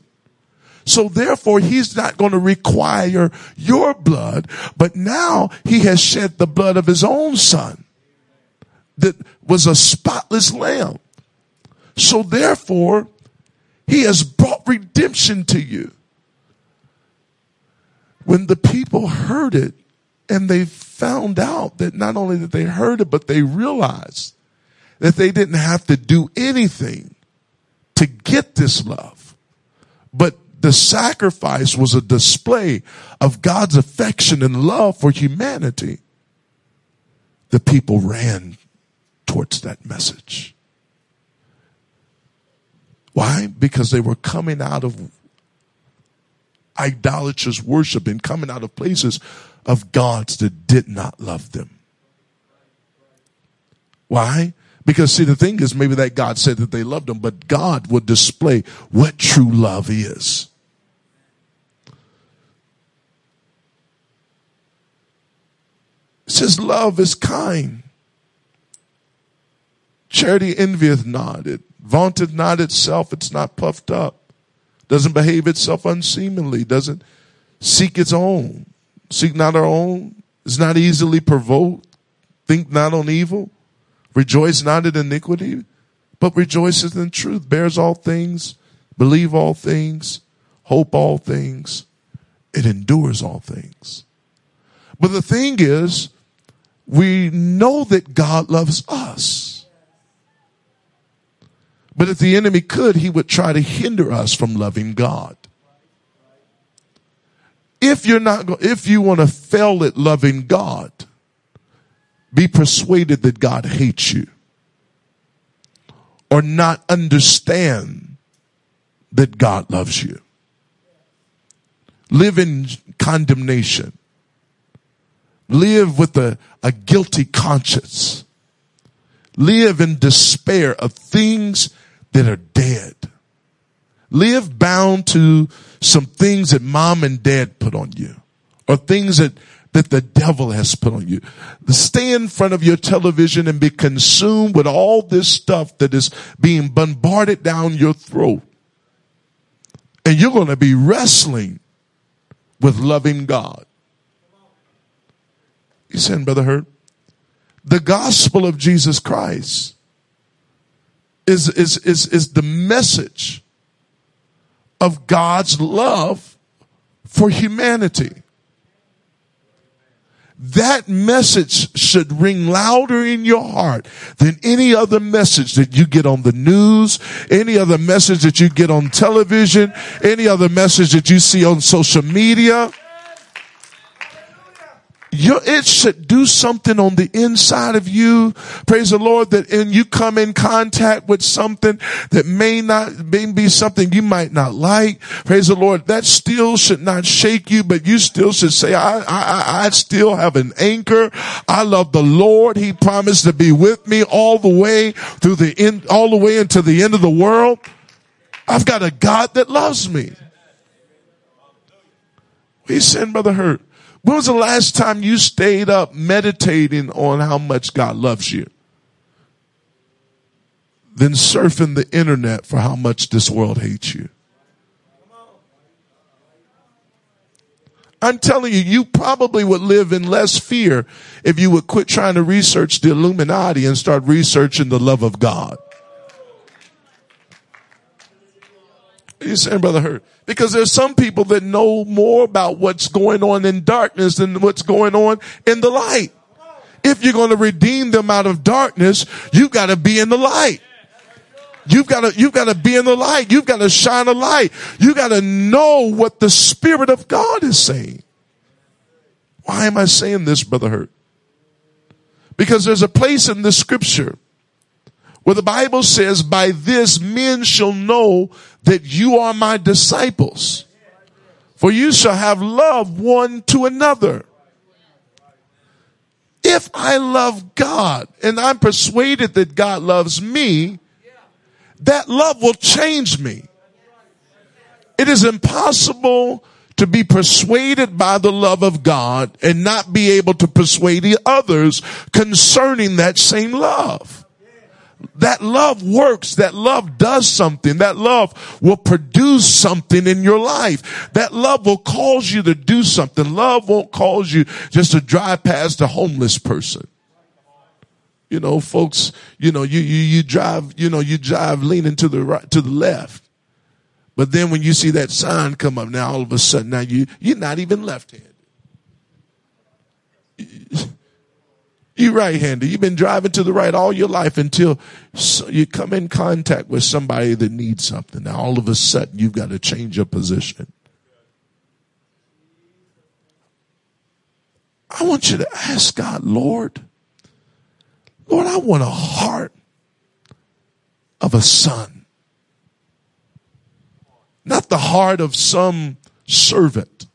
So therefore, he's not going to require your blood, but now he has shed the blood of his own son that was a spotless lamb. So therefore, he has brought redemption to you. When the people heard it and they found out that not only that they heard it, but they realized that they didn't have to do anything to get this love, but the sacrifice was a display of God's affection and love for humanity. The people ran towards that message. Why? Because they were coming out of idolatrous worship and coming out of places of gods that did not love them. Why? Because see, the thing is, maybe that God said that they loved them, but God would display what true love is. It says love is kind. Charity envieth not. It vaunteth not itself. It's not puffed up. Doesn't behave itself unseemly. Doesn't seek its own. Seek not our own. Is not easily provoked. Think not on evil Rejoice not in iniquity, but rejoices in truth, bears all things, believe all things, hope all things, it endures all things. But the thing is, we know that God loves us. But if the enemy could, he would try to hinder us from loving God. If you're not, if you want to fail at loving God, be persuaded that God hates you or not understand that God loves you. Live in condemnation. Live with a, a guilty conscience. Live in despair of things that are dead. Live bound to some things that mom and dad put on you or things that that the devil has put on you. Stay in front of your television and be consumed with all this stuff that is being bombarded down your throat. And you're going to be wrestling with loving God. You said, Brother Hurt, the gospel of Jesus Christ is, is, is, is the message of God's love for humanity that message should ring louder in your heart than any other message that you get on the news, any other message that you get on television, any other message that you see on social media. You it should do something on the inside of you. Praise the Lord that and you come in contact with something that may not, may be something you might not like. Praise the Lord. That still should not shake you, but you still should say, I, I, I still have an anchor. I love the Lord. He promised to be with me all the way through the end, all the way into the end of the world. I've got a God that loves me. He's saying, Brother Hurt, when was the last time you stayed up meditating on how much God loves you? Then surfing the internet for how much this world hates you. I'm telling you, you probably would live in less fear if you would quit trying to research the Illuminati and start researching the love of God. You saying, Brother Hurt? Because there's some people that know more about what's going on in darkness than what's going on in the light. If you're going to redeem them out of darkness, you've got to be in the light. You've got to, you've got to be in the light. You've got to shine a light. You've got to know what the Spirit of God is saying. Why am I saying this, Brother Hurt? Because there's a place in the scripture where the Bible says, by this men shall know that you are my disciples. For you shall have love one to another. If I love God and I'm persuaded that God loves me, that love will change me. It is impossible to be persuaded by the love of God and not be able to persuade others concerning that same love that love works. That love does something. That love will produce something in your life. That love will cause you to do something. Love won't cause you just to drive past a homeless person. You know, folks, you know, you, you, you drive, you know, you drive leaning to the right, to the left. But then when you see that sign come up, now all of a sudden, now you, you're not even left-handed. You right-handed. You've been driving to the right all your life until you come in contact with somebody that needs something. Now all of a sudden you've got to change your position. I want you to ask God, Lord, Lord, I want a heart of a son. Not the heart of some servant,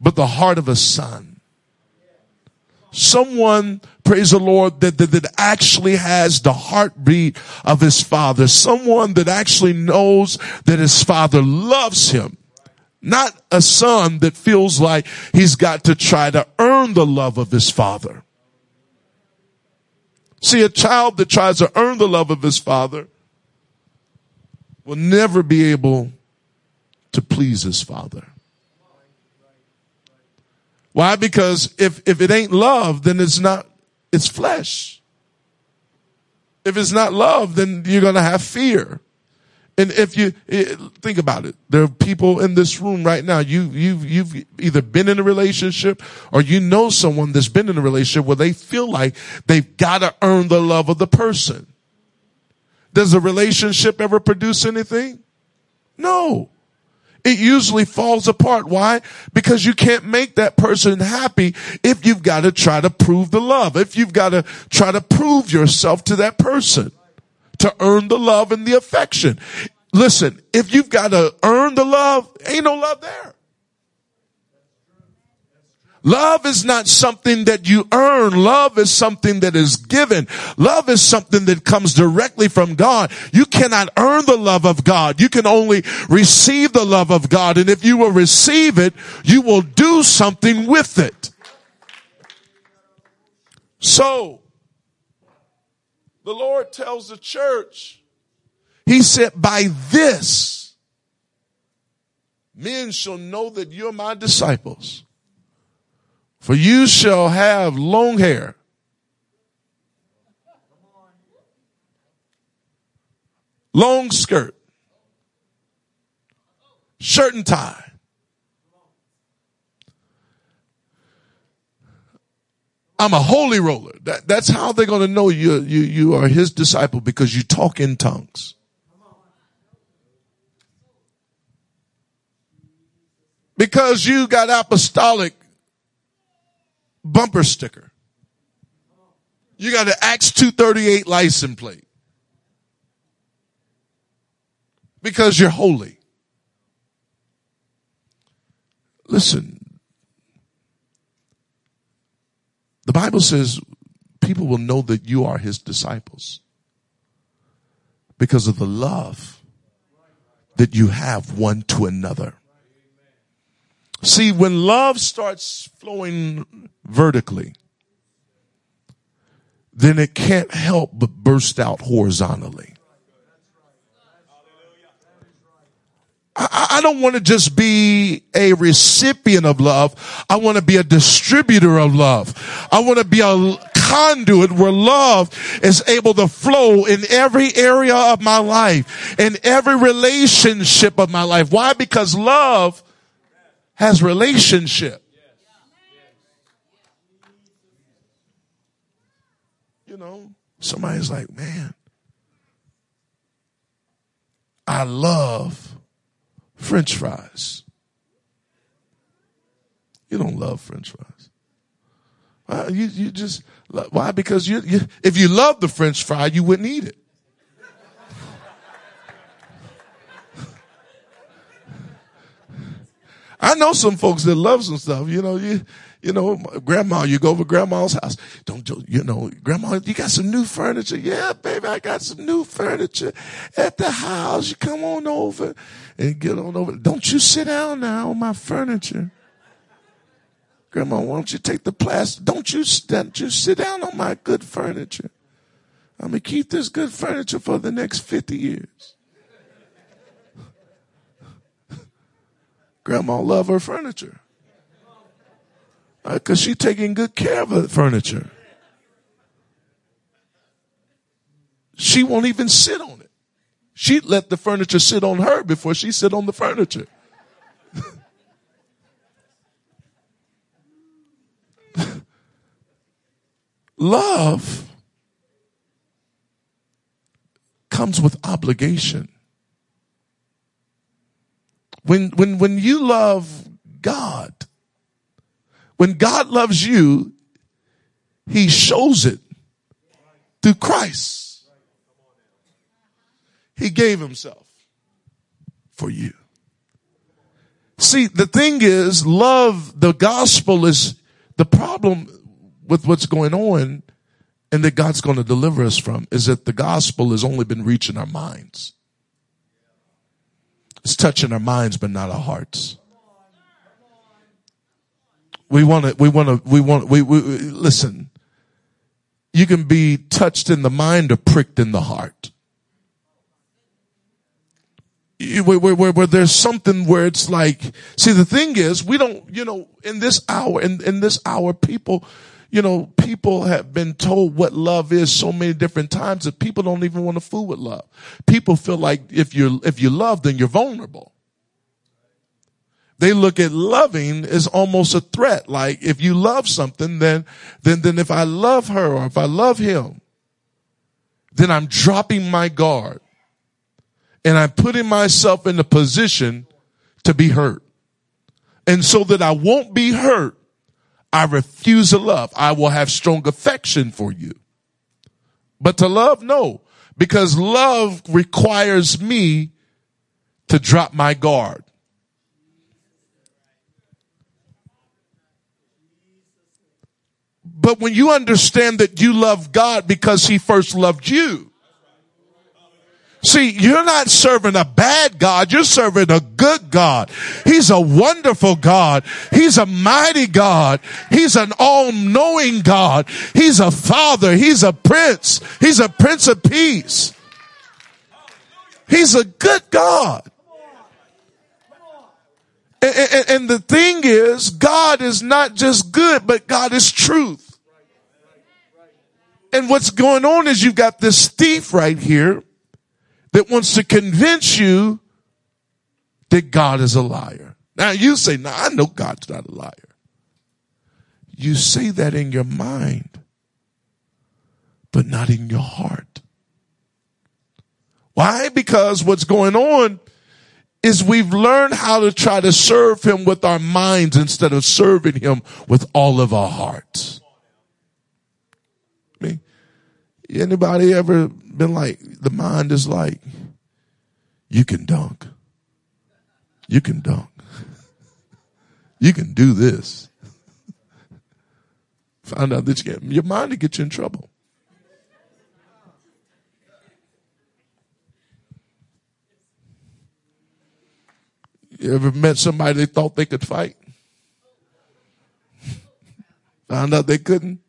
but the heart of a son someone, praise the Lord, that, that, that actually has the heartbeat of his father. Someone that actually knows that his father loves him. Not a son that feels like he's got to try to earn the love of his father. See, a child that tries to earn the love of his father will never be able to please his father. Why? Because if, if it ain't love, then it's not, it's flesh. If it's not love, then you're going to have fear. And if you eh, think about it, there are people in this room right now. You, you've, you've either been in a relationship or you know someone that's been in a relationship where they feel like they've got to earn the love of the person. Does a relationship ever produce anything? No it usually falls apart. Why? Because you can't make that person happy if you've got to try to prove the love, if you've got to try to prove yourself to that person to earn the love and the affection. Listen, if you've got to earn the love, ain't no love there. Love is not something that you earn. Love is something that is given. Love is something that comes directly from God. You cannot earn the love of God. You can only receive the love of God. And if you will receive it, you will do something with it. So, the Lord tells the church, He said, by this, men shall know that you're my disciples for you shall have long hair. Long skirt. Shirt and tie. I'm a holy roller. That, that's how they're going to know you, you, you are his disciple because you talk in tongues. Because you got apostolic bumper sticker. You got an Acts 238 license plate. Because you're holy. Listen. The Bible says people will know that you are his disciples because of the love that you have one to another. See, when love starts flowing vertically, then it can't help but burst out horizontally. I, I don't want to just be a recipient of love. I want to be a distributor of love. I want to be a conduit where love is able to flow in every area of my life, in every relationship of my life. Why? Because love has relationship. You know, somebody's like, man, I love French fries. You don't love French fries. Well, you, you just, why? Because you, you, if you love the French fry, you wouldn't eat it. I know some folks that love some stuff. You know, you, you know, grandma, you go over grandma's house. Don't, you know, grandma, you got some new furniture. Yeah, baby, I got some new furniture at the house. You come on over and get on over. Don't you sit down now on my furniture. Grandma, why don't you take the plastic? Don't you, don't you sit down on my good furniture. I'm going to keep this good furniture for the next 50 years. Grandma love her furniture. Because uh, she's taking good care of her furniture. She won't even sit on it. She'd let the furniture sit on her before she sit on the furniture. <laughs> Love comes with obligation. When, when, when you love God, when God loves you, He shows it through Christ. He gave Himself for you. See, the thing is, love, the gospel is the problem with what's going on and that God's going to deliver us from is that the gospel has only been reaching our minds. It's touching our minds, but not our hearts. We want to, we want to, we want, we, we, listen. You can be touched in the mind or pricked in the heart. Where, where, where, there's something where it's like, see, the thing is, we don't, you know, in this hour, in, in this hour, people, you know, people have been told what love is so many different times that people don't even want to fool with love. People feel like if you're, if you love, then you're vulnerable. They look at loving as almost a threat. Like if you love something, then, then, then if I love her or if I love him, then I'm dropping my guard and I'm putting myself in a position to be hurt. And so that I won't be hurt, I refuse to love. I will have strong affection for you. But to love, no. Because love requires me to drop my guard. But when you understand that you love God because he first loved you, See, you're not serving a bad God. You're serving a good God. He's a wonderful God. He's a mighty God. He's an all-knowing God. He's a father. He's a prince. He's a prince of peace. He's a good God. And, and, and the thing is, God is not just good, but God is truth. And what's going on is you've got this thief right here that wants to convince you that God is a liar. Now you say, now I know God's not a liar. You say that in your mind, but not in your heart. Why? Because what's going on is we've learned how to try to serve him with our minds instead of serving him with all of our hearts. I mean, anybody ever been like, the mind is like, you can dunk. You can dunk. You can do this. Find out that you can, your mind will get you in trouble. You ever met somebody they thought they could fight? <laughs> Found out they couldn't.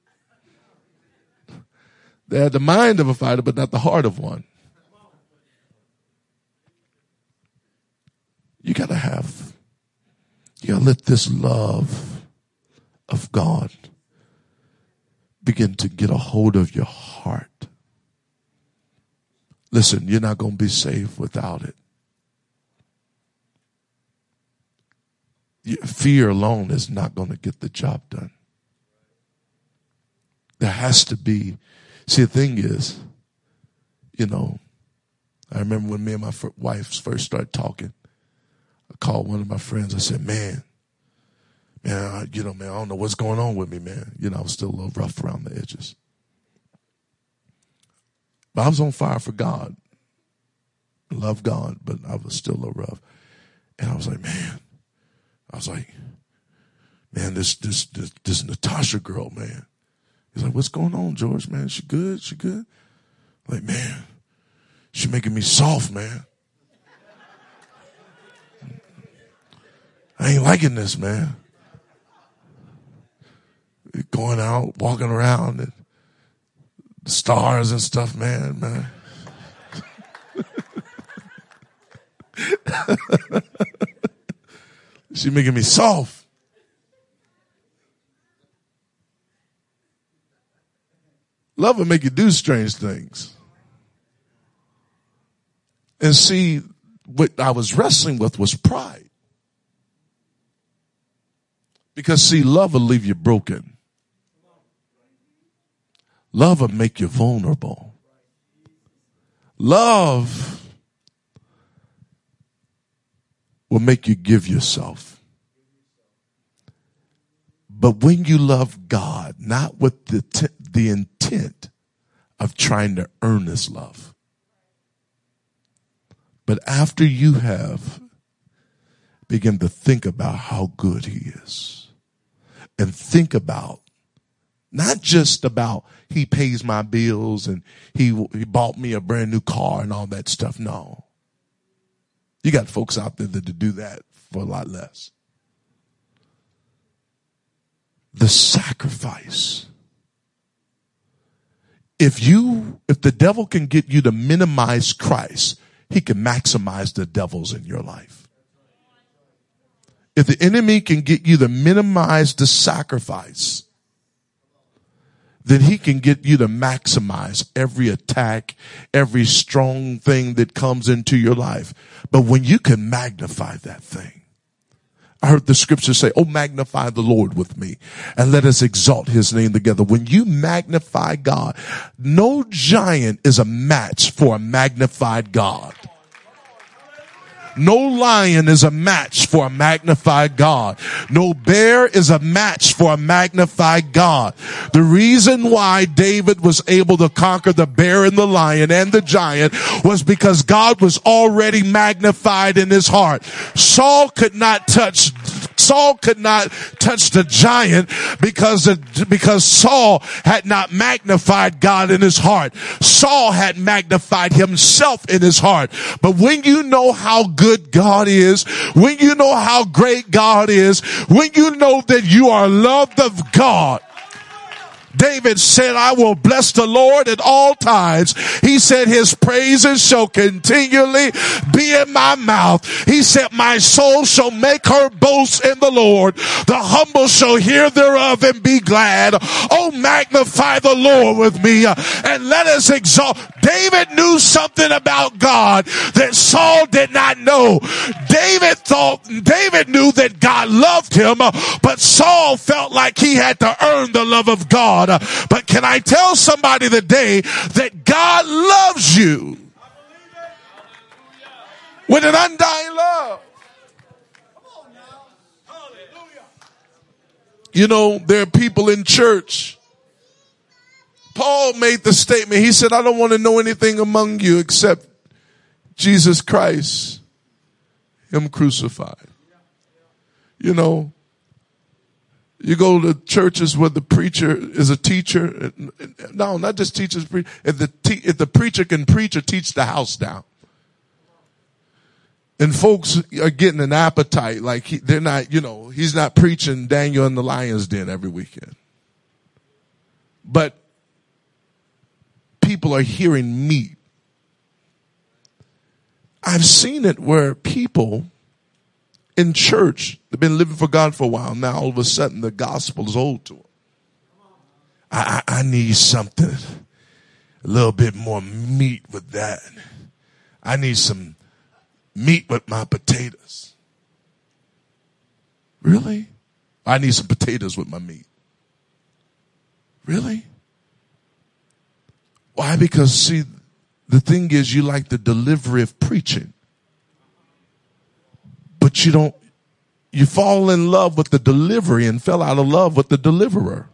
They had the mind of a fighter, but not the heart of one. You gotta have, you gotta let this love of God begin to get a hold of your heart. Listen, you're not gonna be saved without it. Fear alone is not to get the job done. There has to be. See, the thing is, you know, I remember when me and my wife first started talking. I called one of my friends. I said, "Man, man, I, you know, man, I don't know what's going on with me, man. You know, I was still a little rough around the edges, but I was on fire for God. Love God, but I was still a little rough. And I was like, man, I was like, man, this, this, this, this Natasha girl, man. He's like, what's going on, George, man? She good? She good? I'm like, man, she making me soft, man. I ain't liking this, man. Going out, walking around, and the stars and stuff, man, man. <laughs> she making me soft. Love will make you do strange things. And see, what I was wrestling with was pride. Because see, love will leave you broken. Love will make you vulnerable. Love will make you give yourself. But when you love God, not with the, the intent of trying to earn this love, but after you have begin to think about how good he is and think about not just about he pays my bills and he, he bought me a brand new car and all that stuff. No. You got folks out there that do that for a lot less. The sacrifice. If you, if the devil can get you to minimize Christ, he can maximize the devils in your life. If the enemy can get you to minimize the sacrifice, then he can get you to maximize every attack, every strong thing that comes into your life. But when you can magnify that thing, I heard the scripture say, Oh, magnify the Lord with me and let us exalt his name together. When you magnify God, no giant is a match for a magnified God. No lion is a match for a magnified God. No bear is a match for a magnified God. The reason why David was able to conquer the bear and the lion and the giant was because God was already magnified in his heart. Saul could not touch Saul could not touch the giant because, because Saul had not magnified God in his heart. Saul had magnified himself in his heart. But when you know how good God is, when you know how great God is, when you know that you are loved of God, David said, I will bless the Lord at all times. He said, his praises shall continually be in my mouth. He said, my soul shall make her boast in the Lord. The humble shall hear thereof and be glad. Oh, magnify the Lord with me uh, and let us exalt. David knew something about God that Saul did not know. David thought, David knew that God loved him, uh, but Saul felt like he had to earn the love of God. God. But can I tell somebody today that God loves you? With an undying love. You know, there are people in church. Paul made the statement. He said, I don't want to know anything among you except Jesus Christ, Him crucified. You know, you go to churches where the preacher is a teacher. No, not just teachers. If the, te- if the preacher can preach or teach the house down. And folks are getting an appetite like he, they're not, you know, he's not preaching Daniel in the lion's den every weekend. But people are hearing meat. I've seen it where people in church, they've been living for God for a while. Now all of a sudden the gospel is old to them. I, I, I need something, a little bit more meat with that. I need some meat with my potatoes. Really? I need some potatoes with my meat. Really? Why? Because see, the thing is you like the delivery of preaching but you don't, you fall in love with the delivery and fell out of love with the deliverer.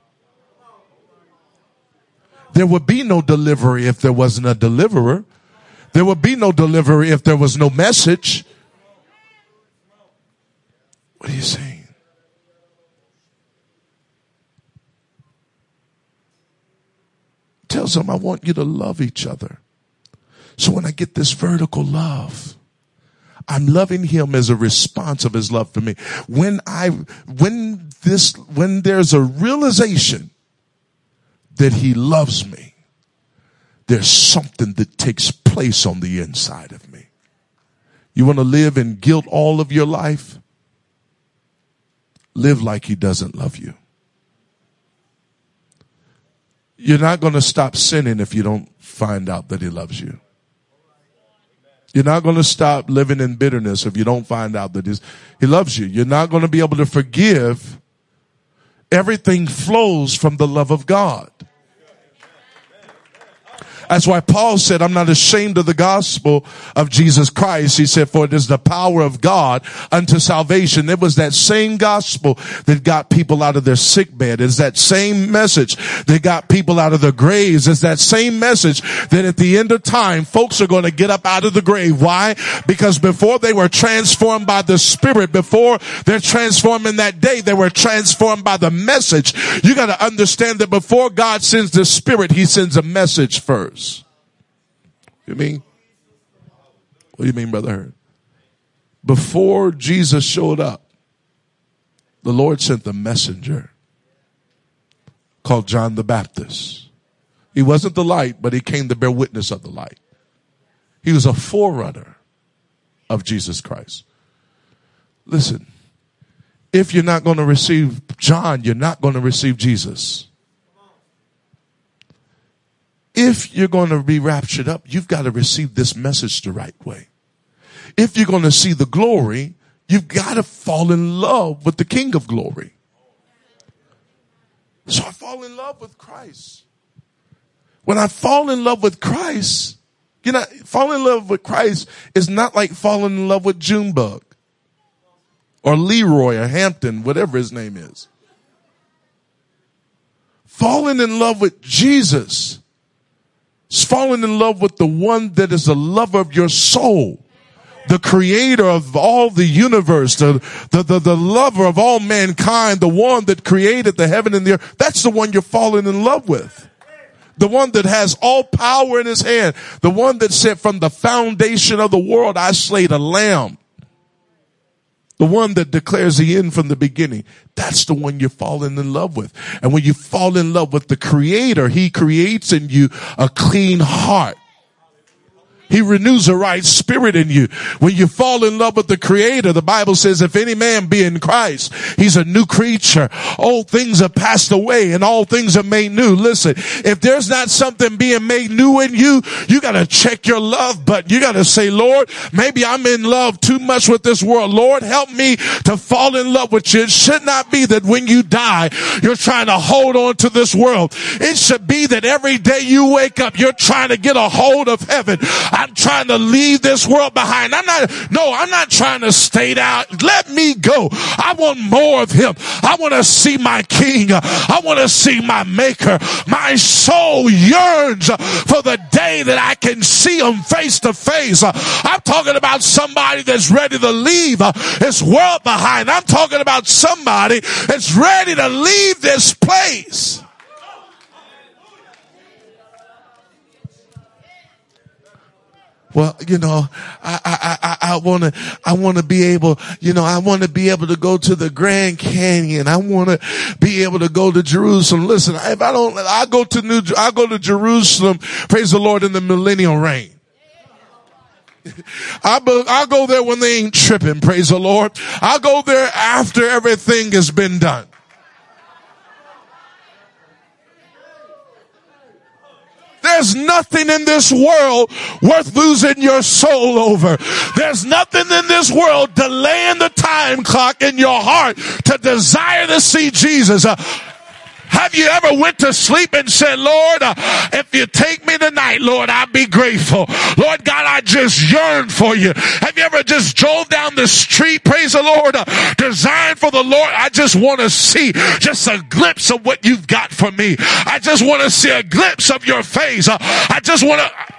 There would be no delivery if there wasn't a deliverer. There would be no delivery if there was no message. What are you saying? Tell them I want you to love each other. So when I get this vertical love, I'm loving him as a response of his love for me. When I, when this, when there's a realization that he loves me, there's something that takes place on the inside of me. You want to live in guilt all of your life? Live like he doesn't love you. You're not going to stop sinning if you don't find out that he loves you. You're not going to stop living in bitterness if you don't find out that he loves you. You're not going to be able to forgive. Everything flows from the love of God. That's why Paul said, I'm not ashamed of the gospel of Jesus Christ. He said, for it is the power of God unto salvation. It was that same gospel that got people out of their sick bed. It's that same message that got people out of their graves. It's that same message that at the end of time, folks are going to get up out of the grave. Why? Because before they were transformed by the Spirit, before they're transformed in that day, they were transformed by the message. You got to understand that before God sends the Spirit, He sends a message first. You mean? What do you mean, Brother Hurt? Before Jesus showed up, the Lord sent the messenger called John the Baptist. He wasn't the light, but he came to bear witness of the light. He was a forerunner of Jesus Christ. Listen, if you're not going to receive John, you're not going to receive Jesus if you're going to be raptured up, you've got to receive this message the right way. If you're going to see the glory, you've got to fall in love with the King of glory. So I fall in love with Christ. When I fall in love with Christ, you know, falling in love with Christ is not like falling in love with Junebug or Leroy or Hampton, whatever his name is. Falling in love with Jesus falling in love with the one that is the lover of your soul the creator of all the universe, the, the, the, the, lover of all mankind, the one that created the heaven and the earth. That's the one you're falling in love with. The one that has all power in his hand. The one that said from the foundation of the world, I slayed a lamb the one that declares the end from the beginning. That's the one you're falling in love with. And when you fall in love with the creator, he creates in you a clean heart he renews a right spirit in you. When you fall in love with the creator, the Bible says, if any man be in Christ, he's a new creature. Old things have passed away and all things are made new. Listen, if there's not something being made new in you, you gotta check your love button. You gotta say, Lord, maybe I'm in love too much with this world. Lord, help me to fall in love with you. It should not be that when you die, you're trying to hold on to this world. It should be that every day you wake up, you're trying to get a hold of heaven. I'm trying to leave this world behind. I'm not, no, I'm not trying to stay down. Let me go. I want more of him. I want to see my king. I want to see my maker. My soul yearns for the day that I can see him face to face. I'm talking about somebody that's ready to leave this world behind. I'm talking about somebody that's ready to leave this place. Well, you know, I, I, I, I want to, I want to be able, you know, I want to be able to go to the Grand Canyon. I want to be able to go to Jerusalem. Listen, if I don't, I go to New, I go to Jerusalem, praise the Lord, in the millennial reign. I I'll go there when they ain't tripping, praise the Lord. I'll go there after everything has been done. There's nothing in this world worth losing your soul over. There's nothing in this world delaying the time clock in your heart to desire to see Jesus. Uh, Have you ever went to sleep and said, Lord, uh, if you take me tonight, Lord, I'll be grateful. Lord God, I just yearn for you. Have you ever just drove down the street, praise the Lord, uh, designed for the Lord? I just want to see just a glimpse of what you've got for me. I just want to see a glimpse of your face. Uh, I just want to,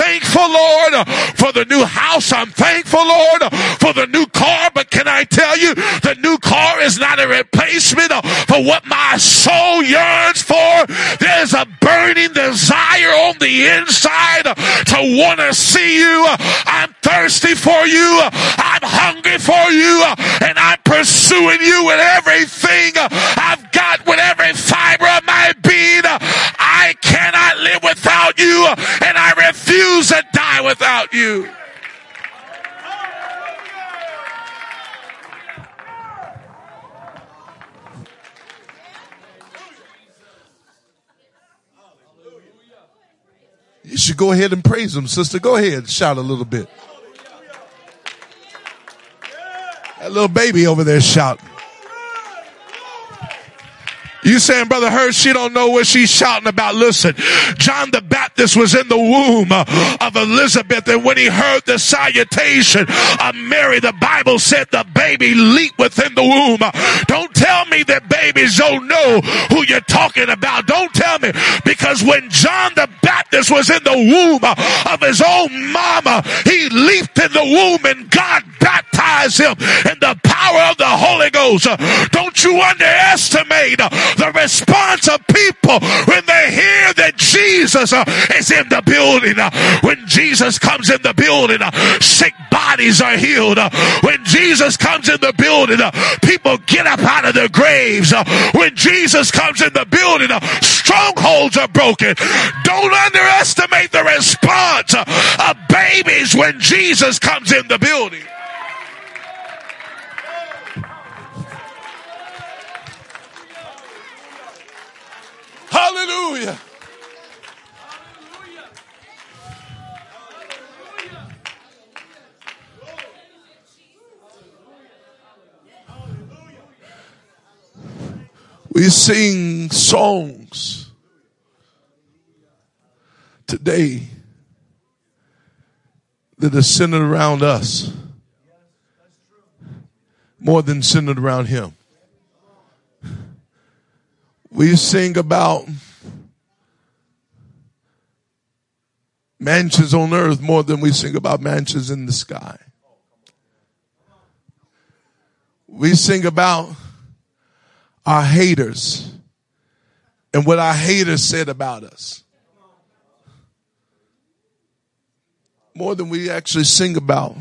thankful, Lord, for the new house. I'm thankful, Lord, for the new car. But can I tell you, the new car is not a replacement for what my soul yearns for. There's a burning desire on the inside to want to see you. I'm thirsty for you. I'm hungry for you. And I'm pursuing you with everything I've got, with every fiber of my being. I cannot live without you. And I refuse to die without you. You should go ahead and praise him, sister. Go ahead, shout a little bit. That little baby over there shouting. You saying, Brother Hurt, she don't know what she's shouting about. Listen, John the Baptist was in the womb of Elizabeth, and when he heard the salutation of Mary, the Bible said the baby leaped within the womb. Don't tell me that babies don't know who you're talking about. Don't tell me, because when John the Baptist was in the womb of his own mama, he leaped in the womb and God baptized him in the power of the Holy Ghost. Don't you underestimate the response of people when they hear that Jesus uh, is in the building. Uh, when Jesus comes in the building, uh, sick bodies are healed. When Jesus comes in the building, people get up out of their graves. When Jesus comes in the building, strongholds are broken. Don't underestimate the response of babies when Jesus comes in the building. Hallelujah. We sing songs today that are centered around us more than centered around Him. We sing about mansions on earth more than we sing about mansions in the sky. We sing about our haters and what our haters said about us. More than we actually sing about,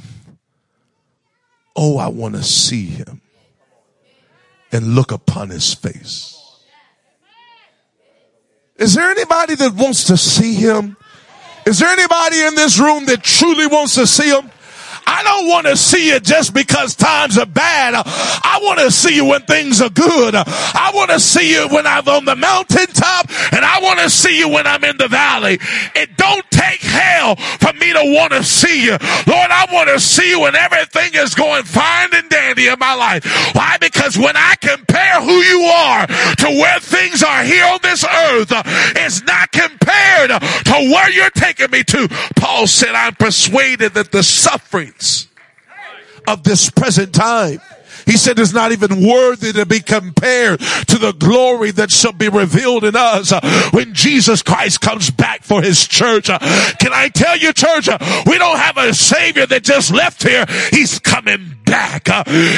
oh, I want to see him and look upon his face. Is there anybody that wants to see him? Is there anybody in this room that truly wants to see him? I don't want to see you just because times are bad. I want to see you when things are good. I want to see you when I'm on the mountaintop and I want to see you when I'm in the valley. It don't take hell for me to want to see you. Lord, I want to see you when everything is going fine and dandy in my life. Why? Because when I compare who you are to where things are here on this earth, it's not compared to where you're taking me to. Paul said, I'm persuaded that the of this present time he said is not even worthy to be compared to the glory that shall be revealed in us uh, when Jesus Christ comes back for his church. Uh, can I tell you, church, uh, we don't have a savior that just left here. He's coming back.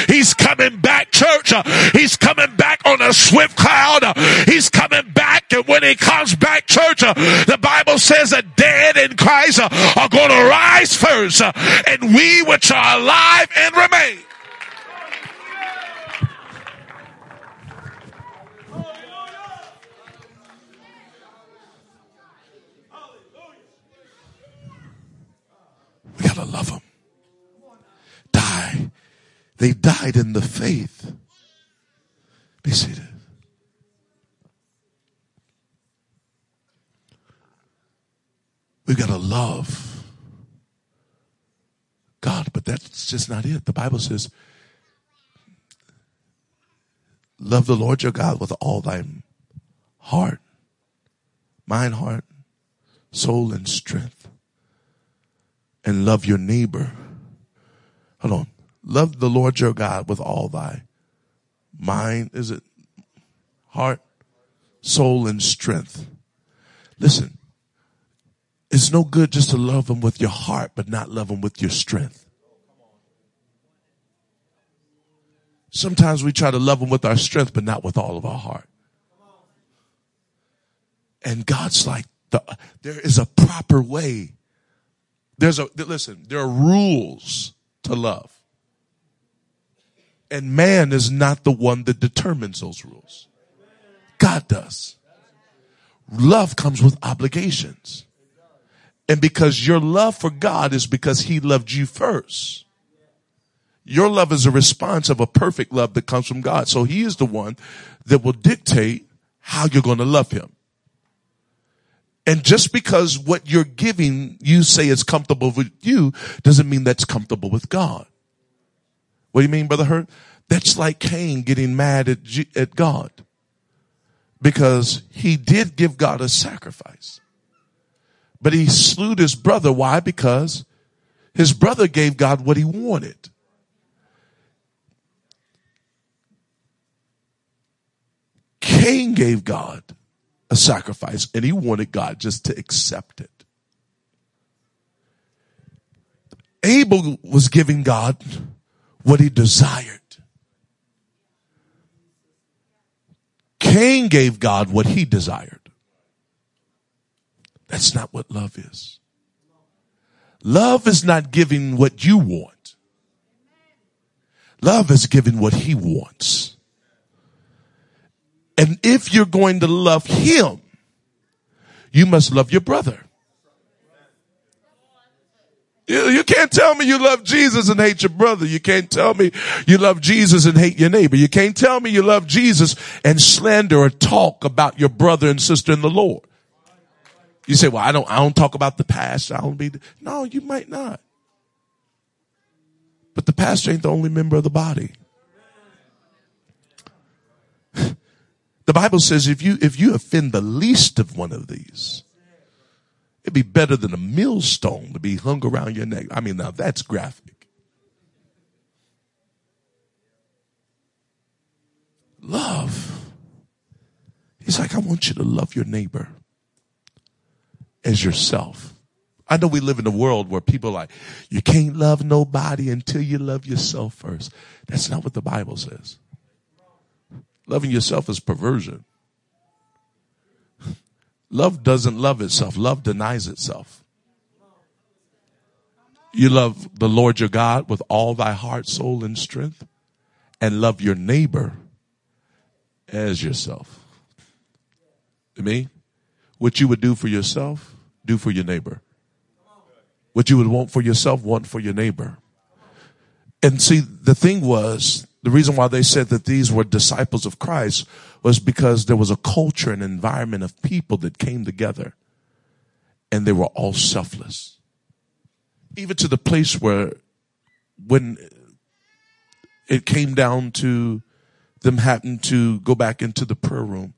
He's coming back, church. He's coming back on a swift cloud. He's coming back. And when he comes back, church, the Bible says that dead in Christ are going to rise first and we which are alive and remain We gotta love them. Die. They died in the faith. Be seated. We've got to love God, but that's just not it. The Bible says, love the Lord your God with all thy heart, mind, heart, soul, and strength and love your neighbor. Hold on. Love the Lord your God with all thy mind, is it heart, soul, and strength. Listen, it's no good just to love him with your heart, but not love him with your strength. Sometimes we try to love him with our strength, but not with all of our heart. And God's like, the, there is a proper way there's a, listen, there are rules to love. And man is not the one that determines those rules. God does. Love comes with obligations. And because your love for God is because he loved you first. Your love is a response of a perfect love that comes from God. So he is the one that will dictate how you're going to love him. And just because what you're giving you say is comfortable with you doesn't mean that's comfortable with God. What do you mean, Brother Hurt? That's like Cain getting mad at, G- at God because he did give God a sacrifice, but he slew his brother. Why? Because his brother gave God what he wanted. Cain gave God a sacrifice and he wanted God just to accept it. Abel was giving God what he desired. Cain gave God what he desired. That's not what love is. Love is not giving what you want. Love is giving what he wants. And if you're going to love him, you must love your brother. You, you can't tell me you love Jesus and hate your brother. You can't tell me you love Jesus and hate your neighbor. You can't tell me you love Jesus and slander or talk about your brother and sister in the Lord. You say, well, I don't, I don't talk about the past. I don't be, no, you might not. But the pastor ain't the only member of the body. The Bible says if you, if you offend the least of one of these, it'd be better than a millstone to be hung around your neck. I mean, now that's graphic. Love. He's like, I want you to love your neighbor as yourself. I know we live in a world where people are like, you can't love nobody until you love yourself first. That's not what the Bible says. Loving yourself is perversion. <laughs> Love doesn't love itself. Love denies itself. You love the Lord your God with all thy heart, soul, and strength, and love your neighbor as yourself. You mean? What you would do for yourself, do for your neighbor. What you would want for yourself, want for your neighbor. And see, the thing was, the reason why they said that these were disciples of Christ was because there was a culture and environment of people that came together and they were all selfless. Even to the place where when it came down to them having to go back into the prayer room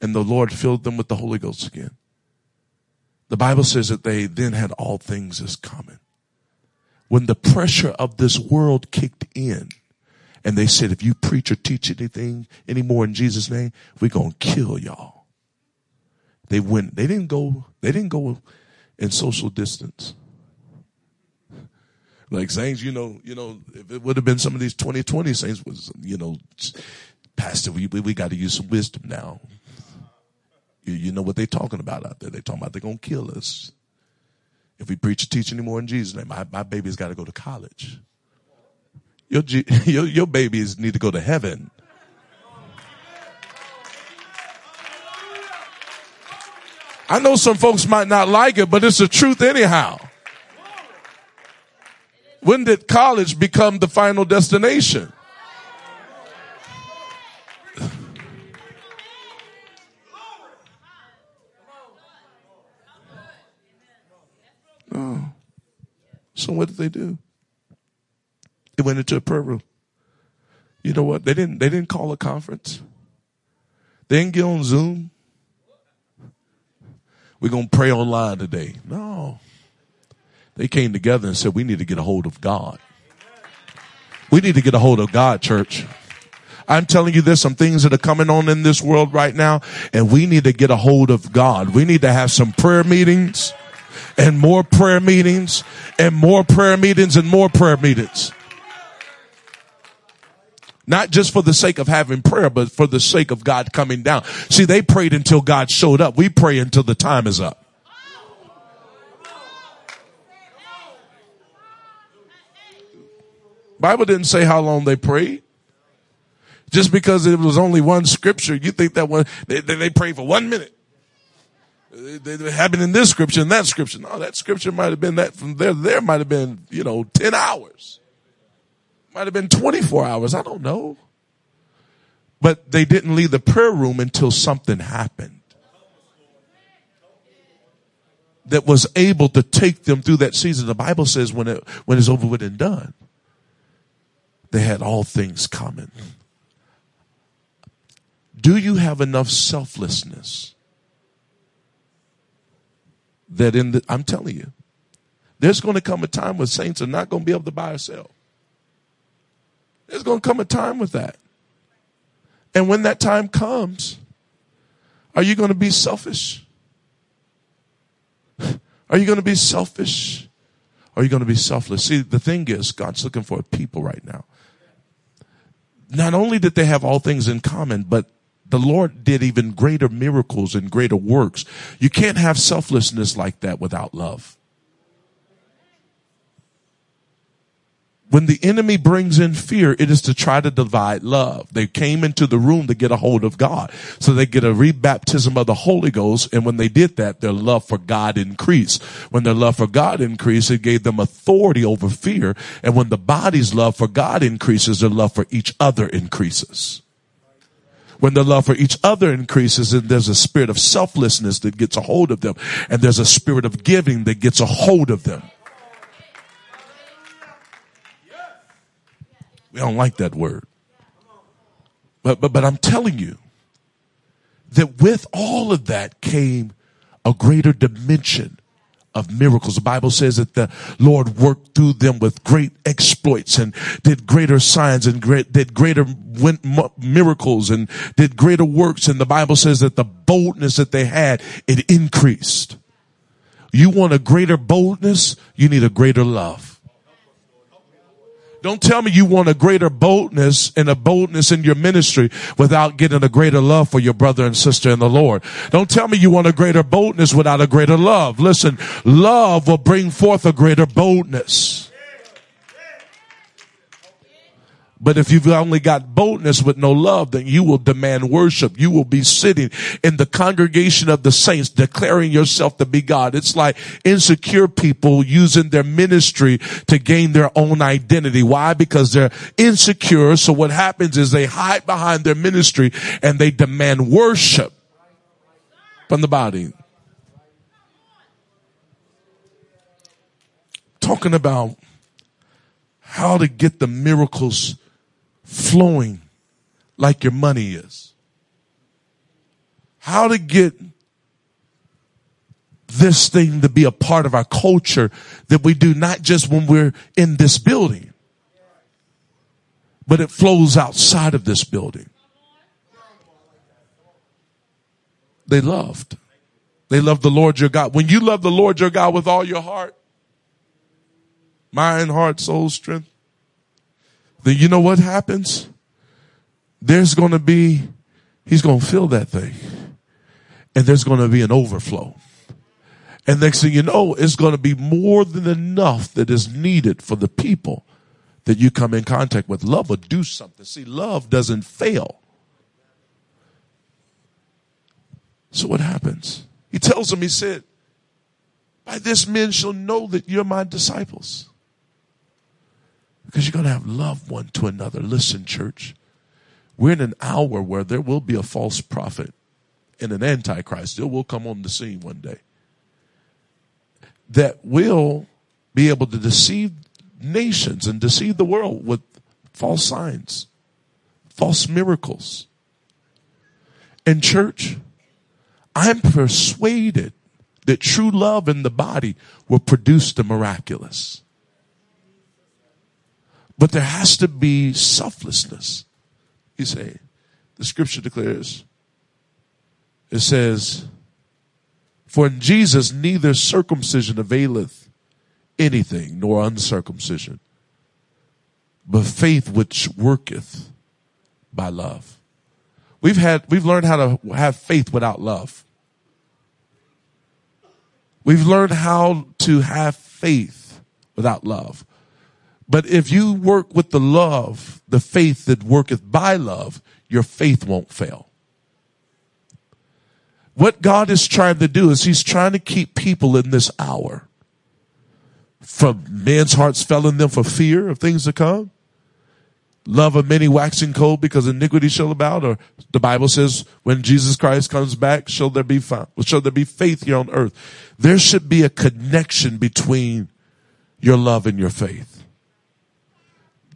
and the Lord filled them with the Holy Ghost again. The Bible says that they then had all things as common. When the pressure of this world kicked in, and they said, if you preach or teach anything anymore in Jesus' name, we're going to kill y'all. They went, they didn't go, they didn't go in social distance. Like saints, you know, you know, if it would have been some of these 2020 saints was, you know, pastor, we, we, we got to use some wisdom now. You, you know what they're talking about out there. They talking about they're going to kill us. If we preach or teach anymore in Jesus' name, my, my baby's got to go to college. Your, <laughs> your, your babies need to go to heaven. I know some folks might not like it, but it's the truth anyhow. When did college become the final destination? <sighs> Oh. So what did they do? They went into a prayer room. You know what? They didn't, they didn't call a conference. They didn't get on Zoom. We're going to pray online today. No. They came together and said, we need to get a hold of God. We need to get a hold of God, church. I'm telling you, there's some things that are coming on in this world right now, and we need to get a hold of God. We need to have some prayer meetings and more prayer meetings and more prayer meetings and more prayer meetings. Not just for the sake of having prayer, but for the sake of God coming down. See, they prayed until God showed up. We pray until the time is up. Bible didn't say how long they prayed. Just because it was only one scripture, you think that one, they, they prayed for one minute. They, they happened in this scripture and that scripture. No, that scripture might have been that from there, there might have been, you know, 10 hours. Might have been 24 hours. I don't know. But they didn't leave the prayer room until something happened that was able to take them through that season. The Bible says when it, when it's over with and done, they had all things common. Do you have enough selflessness that in the, I'm telling you, there's going to come a time when saints are not going to be able to buy or sell. There's going to come a time with that. And when that time comes, are you going to be selfish? Are you going to be selfish? Are you going to be selfless? See, the thing is, God's looking for people right now. Not only did they have all things in common, but the Lord did even greater miracles and greater works. You can't have selflessness like that without love. When the enemy brings in fear, it is to try to divide love. They came into the room to get a hold of God. So they get a rebaptism of the Holy Ghost. And when they did that, their love for God increased. When their love for God increased, it gave them authority over fear. And when the body's love for God increases, their love for each other increases. When the love for each other increases, and there's a spirit of selflessness that gets a hold of them. And there's a spirit of giving that gets a hold of them. We don't like that word. But, but, but I'm telling you that with all of that came a greater dimension of miracles. The Bible says that the Lord worked through them with great exploits and did greater signs and great, did greater miracles and did greater works. And the Bible says that the boldness that they had, it increased. You want a greater boldness? You need a greater love. Don't tell me you want a greater boldness and a boldness in your ministry without getting a greater love for your brother and sister in the Lord. Don't tell me you want a greater boldness without a greater love. Listen, love will bring forth a greater boldness. But if you've only got boldness with no love, then you will demand worship. You will be sitting in the congregation of the saints declaring yourself to be God. It's like insecure people using their ministry to gain their own identity. Why? Because they're insecure. So what happens is they hide behind their ministry and they demand worship from the body. Talking about how to get the miracles flowing like your money is. How to get this thing to be a part of our culture that we do not just when we're in this building, but it flows outside of this building. They loved. They loved the Lord your God. When you love the Lord your God with all your heart, mind, heart, soul, strength, then you know what happens? There's going to be, he's going to fill that thing. And there's going to be an overflow. And next thing you know, it's going to be more than enough that is needed for the people that you come in contact with. Love will do something. See, love doesn't fail. So what happens? He tells them, he said, by this men shall know that you're my disciples. Because you're going to have love one to another. Listen, church, we're in an hour where there will be a false prophet and an antichrist. It will come on the scene one day that will be able to deceive nations and deceive the world with false signs, false miracles. And, church, I'm persuaded that true love in the body will produce the miraculous. But there has to be selflessness. You say, the scripture declares, it says, For in Jesus neither circumcision availeth anything, nor uncircumcision, but faith which worketh by love. We've had, we've learned how to have faith without love. We've learned how to have faith without love. But if you work with the love, the faith that worketh by love, your faith won't fail. What God is trying to do is He's trying to keep people in this hour. From men's hearts failing them for fear of things to come. Love of many waxing cold because iniquity shall abound or the bible says when jesus christ comes back shall there be found shall there be faith here on earth? There should be a connection between your love and your faith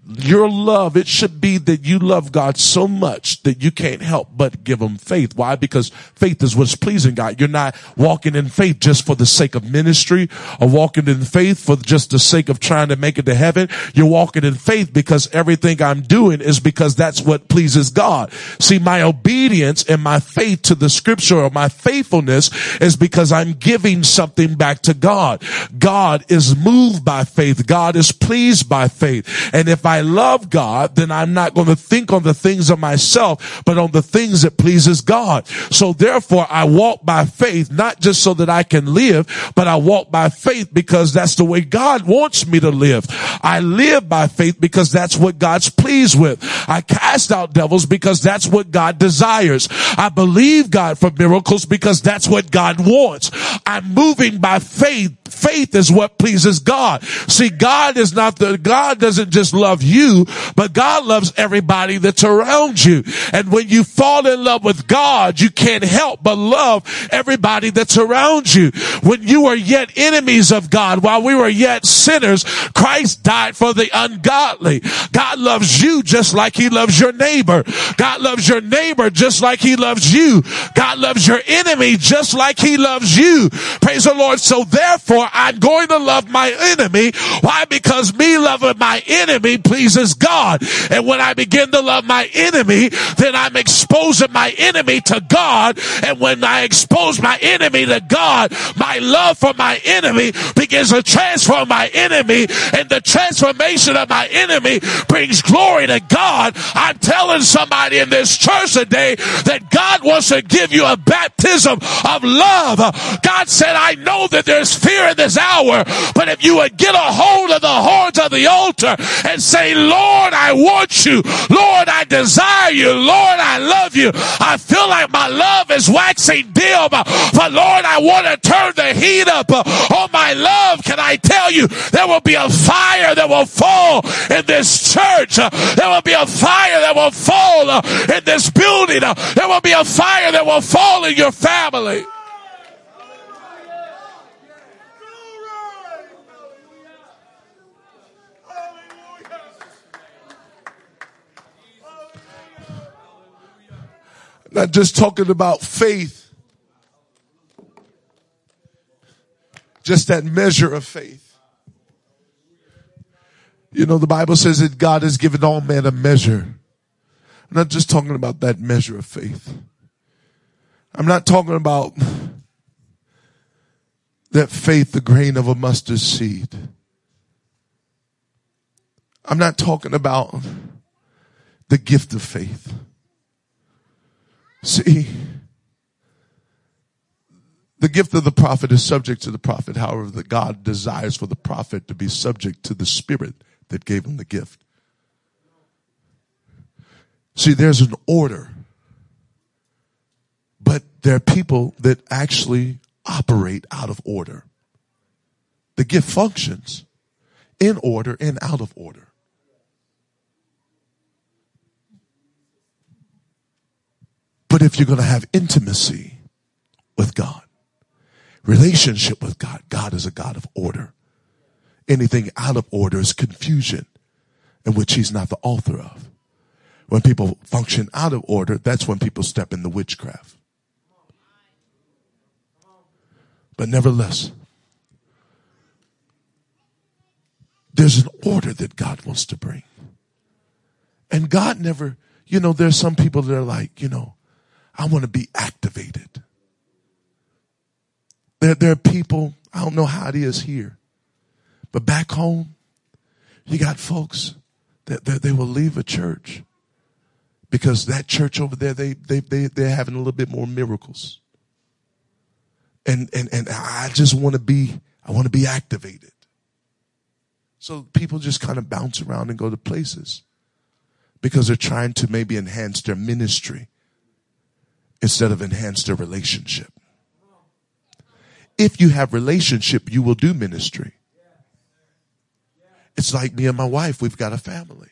your love, it should be that you love God so much that you can't help but give him faith. Why? Because faith is what's pleasing God. You're not walking in faith just for the sake of ministry or walking in faith for just the sake of trying to make it to heaven. You're walking in faith because everything I'm doing is because that's what pleases God. See, my obedience and my faith to the scripture or my faithfulness is because I'm giving something back to God. God is moved by faith. God is pleased by faith. And if I I love God, then I'm not going to think on the things of myself, but on the things that pleases God. So therefore I walk by faith, not just so that I can live, but I walk by faith because that's the way God wants me to live. I live by faith because that's what God's pleased with. I cast out devils because that's what God desires. I believe God for miracles because that's what God wants. I'm moving by faith. Faith is what pleases God. See, God is not the, God doesn't just love you, but God loves everybody that's around you. And when you fall in love with God, you can't help but love everybody that's around you. When you are yet enemies of God, while we were yet sinners, Christ died for the ungodly. God loves you just like he loves your neighbor. God loves your neighbor just like he loves you. God loves your enemy just like he loves you. Praise the Lord. So therefore, I'm going to love my enemy. Why? Because me loving my enemy pleases God. And when I begin to love my enemy, then I'm exposing my enemy to God. And when I expose my enemy to God, my love for my enemy begins to transform my enemy. And the transformation of my enemy brings glory to God. I'm telling somebody in this church today that God wants to give you a baptism of love. God said, I know that there's fear in this hour, but if you would get a hold of the horns of the altar and say, say, Lord, I want you. Lord, I desire you. Lord, I love you. I feel like my love is waxing dim. But Lord, I want to turn the heat up on my love. Can I tell you, there will be a fire that will fall in this church. There will be a fire that will fall in this building. There will be a fire that will fall in your family. Not just talking about faith. Just that measure of faith. You know, the Bible says that God has given all men a measure. I'm not just talking about that measure of faith. I'm not talking about that faith, the grain of a mustard seed. I'm not talking about the gift of faith. See, the gift of the prophet is subject to the prophet. However, the God desires for the prophet to be subject to the spirit that gave him the gift. See, there's an order, but there are people that actually operate out of order. The gift functions in order and out of order. If you're going to have intimacy with God, relationship with God, God is a God of order. Anything out of order is confusion in which he's not the author of. When people function out of order, that's when people step into witchcraft. But nevertheless, there's an order that God wants to bring. And God never, you know, there's some people that are like, you know, I want to be activated. There, there are people, I don't know how it is here, but back home, you got folks that, that they will leave a church because that church over there, they, they, they, they're having a little bit more miracles. And, and, and I just want to be, I want to be activated. So people just kind of bounce around and go to places because they're trying to maybe enhance their ministry instead of enhance their relationship. If you have relationship, you will do ministry. It's like me and my wife, we've got a family.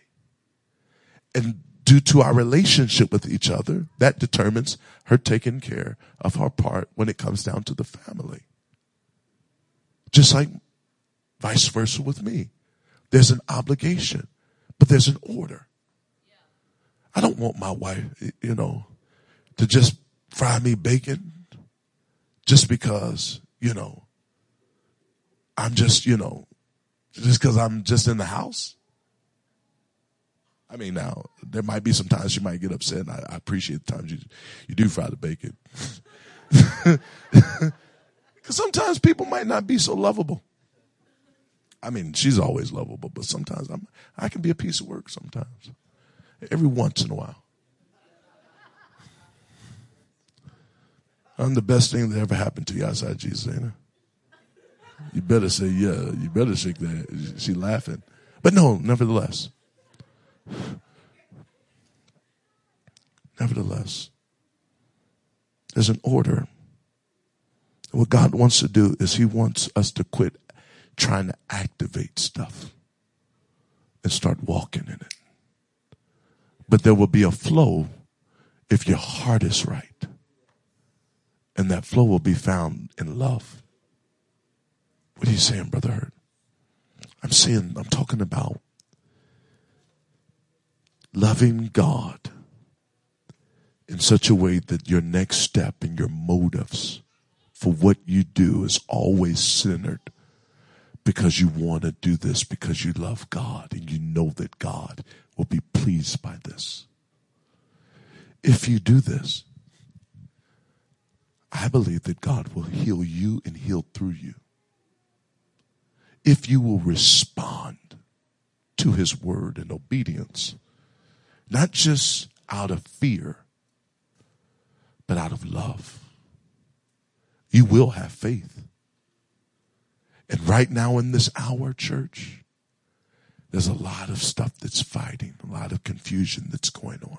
And due to our relationship with each other, that determines her taking care of her part when it comes down to the family. Just like vice versa with me. There's an obligation, but there's an order. I don't want my wife, you know, to just fry me bacon just because, you know, I'm just, you know, just because I'm just in the house. I mean, now there might be some times you might get upset. And I, I appreciate the times you you do fry the bacon, <laughs> because sometimes people might not be so lovable. I mean, she's always lovable, but sometimes I'm I can be a piece of work. Sometimes, every once in a while. I'm the best thing that ever happened to you outside Jesus, ain't I? You better say yeah. You better shake that. She laughing. But no, nevertheless. Nevertheless, there's an order. What God wants to do is He wants us to quit trying to activate stuff and start walking in it. But there will be a flow if your heart is right. And that flow will be found in love. What are you saying, Brother Hurt? I'm saying, I'm talking about loving God in such a way that your next step and your motives for what you do is always centered because you want to do this because you love God and you know that God will be pleased by this. If you do this, I believe that God will heal you and heal through you. If you will respond to his word in obedience, not just out of fear, but out of love. You will have faith. And right now in this hour, church, there's a lot of stuff that's fighting, a lot of confusion that's going on.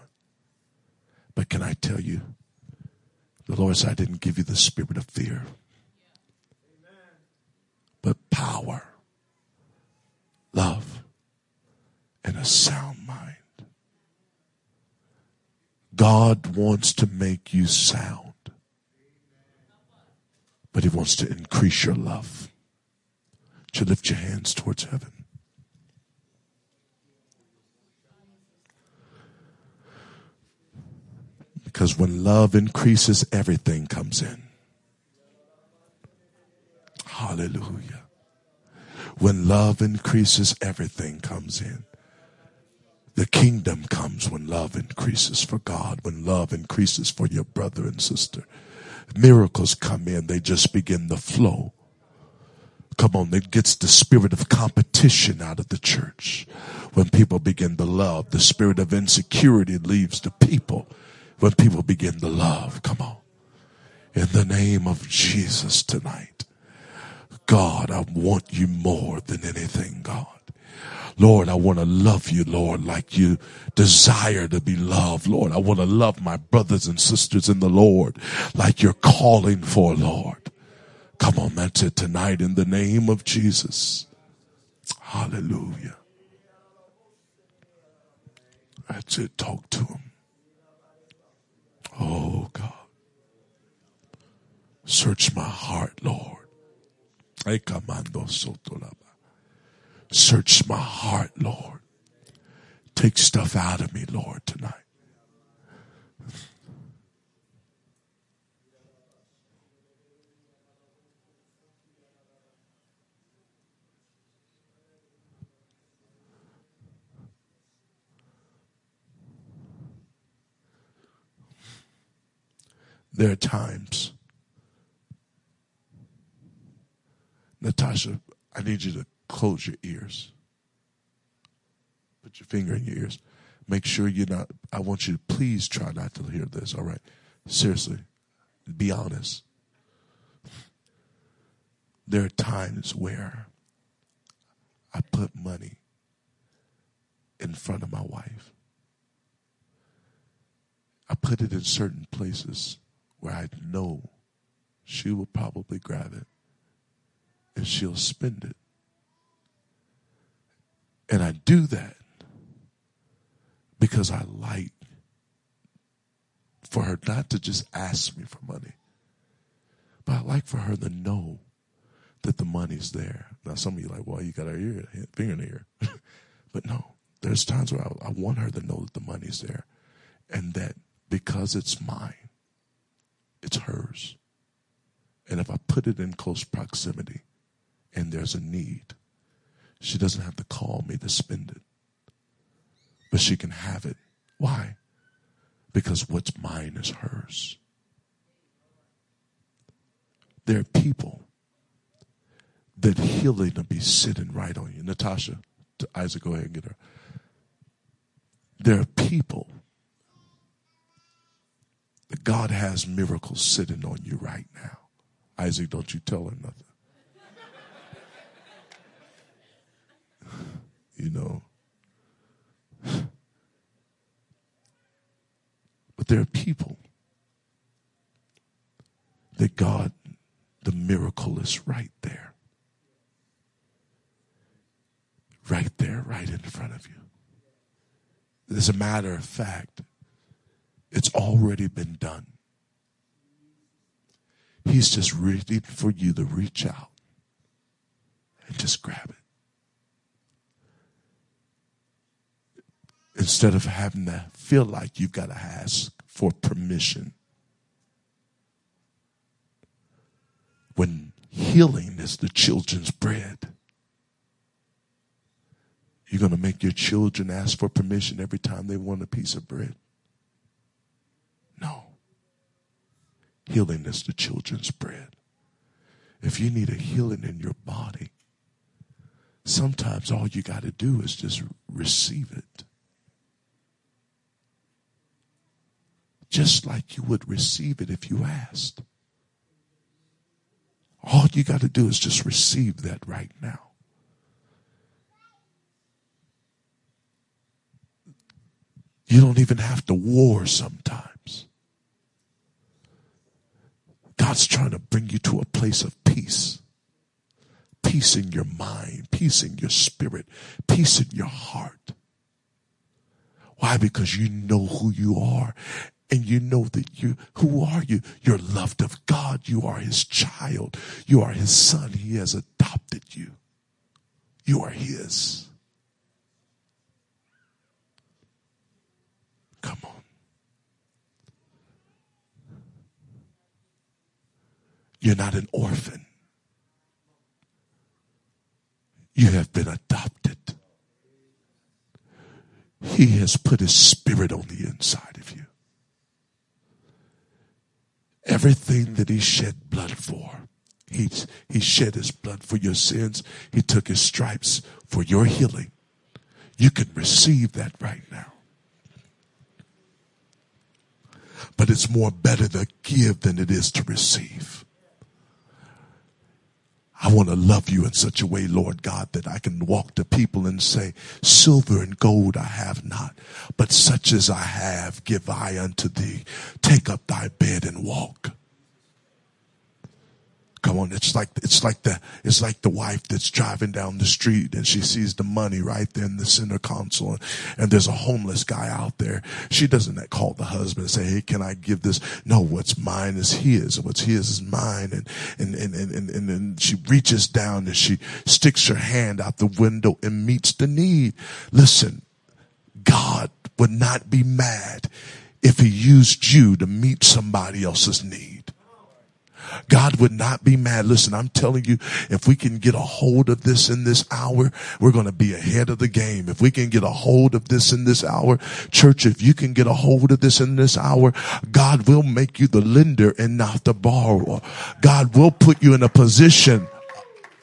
But can I tell you, the Lord said, I didn't give you the spirit of fear, but power, love, and a sound mind. God wants to make you sound, but He wants to increase your love. To lift your hands towards heaven. Because when love increases, everything comes in. Hallelujah. When love increases, everything comes in. The kingdom comes when love increases for God, when love increases for your brother and sister. Miracles come in, they just begin to flow. Come on, it gets the spirit of competition out of the church. When people begin to love, the spirit of insecurity leaves the people when people begin to love. Come on. In the name of Jesus tonight. God, I want you more than anything, God. Lord, I want to love you, Lord, like you desire to be loved. Lord, I want to love my brothers and sisters in the Lord like you're calling for, Lord. Come on, that's it tonight in the name of Jesus. Hallelujah. That's it. Talk to him. Oh, God. Search my heart, Lord. Search my heart, Lord. Take stuff out of me, Lord, tonight. There are times, Natasha, I need you to close your ears. Put your finger in your ears. Make sure you're not, I want you to please try not to hear this, all right? Seriously, be honest. There are times where I put money in front of my wife. I put it in certain places where I know she will probably grab it and she'll spend it. And I do that because I like for her not to just ask me for money, but I like for her to know that the money's there. Now, some of you are like, well, you got her ear, finger in the ear. <laughs> but no, there's times where I, I want her to know that the money's there and that because it's mine, it's hers. And if I put it in close proximity and there's a need, she doesn't have to call me to spend it. But she can have it. Why? Because what's mine is hers. There are people that healing will be sitting right on you. Natasha, to Isaac, go ahead and get her. There are people God has miracles sitting on you right now. Isaac, don't you tell him nothing. <laughs> you know. But there are people that God, the miracle is right there. Right there, right in front of you. As a matter of fact, it's already been done. He's just ready for you to reach out and just grab it. Instead of having to feel like you've got to ask for permission. When healing is the children's bread, you're going to make your children ask for permission every time they want a piece of bread. No. Healing is the children's bread. If you need a healing in your body, sometimes all you got to do is just receive it. Just like you would receive it if you asked. All you got to do is just receive that right now. You don't even have to war sometimes. God's trying to bring you to a place of peace. Peace in your mind, peace in your spirit, peace in your heart. Why? Because you know who you are and you know that you, who are you? You're loved of God. You are his child. You are his son. He has adopted you. You are his. Come on. You're not an orphan. You have been adopted. He has put his spirit on the inside of you. Everything that he shed blood for, he, he shed his blood for your sins. He took his stripes for your healing. You can receive that right now. But it's more better to give than it is to receive. I want to love you in such a way, Lord God, that I can walk to people and say, silver and gold I have not, but such as I have give I unto thee. Take up thy bed and walk. Come on, it's like it's like the it's like the wife that's driving down the street and she sees the money right there in the center console, and there's a homeless guy out there. She doesn't call the husband and say, "Hey, can I give this?" No, what's mine is his. And what's his is mine, and and and and and, and, and she reaches down and she sticks her hand out the window and meets the need. Listen, God would not be mad if He used you to meet somebody else's need. God would not be mad. Listen, I'm telling you, if we can get a hold of this in this hour, we're going to be ahead of the game. If we can get a hold of this in this hour, church, if you can get a hold of this in this hour, God will make you the lender and not the borrower. God will put you in a position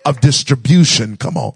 of distribution. Come on.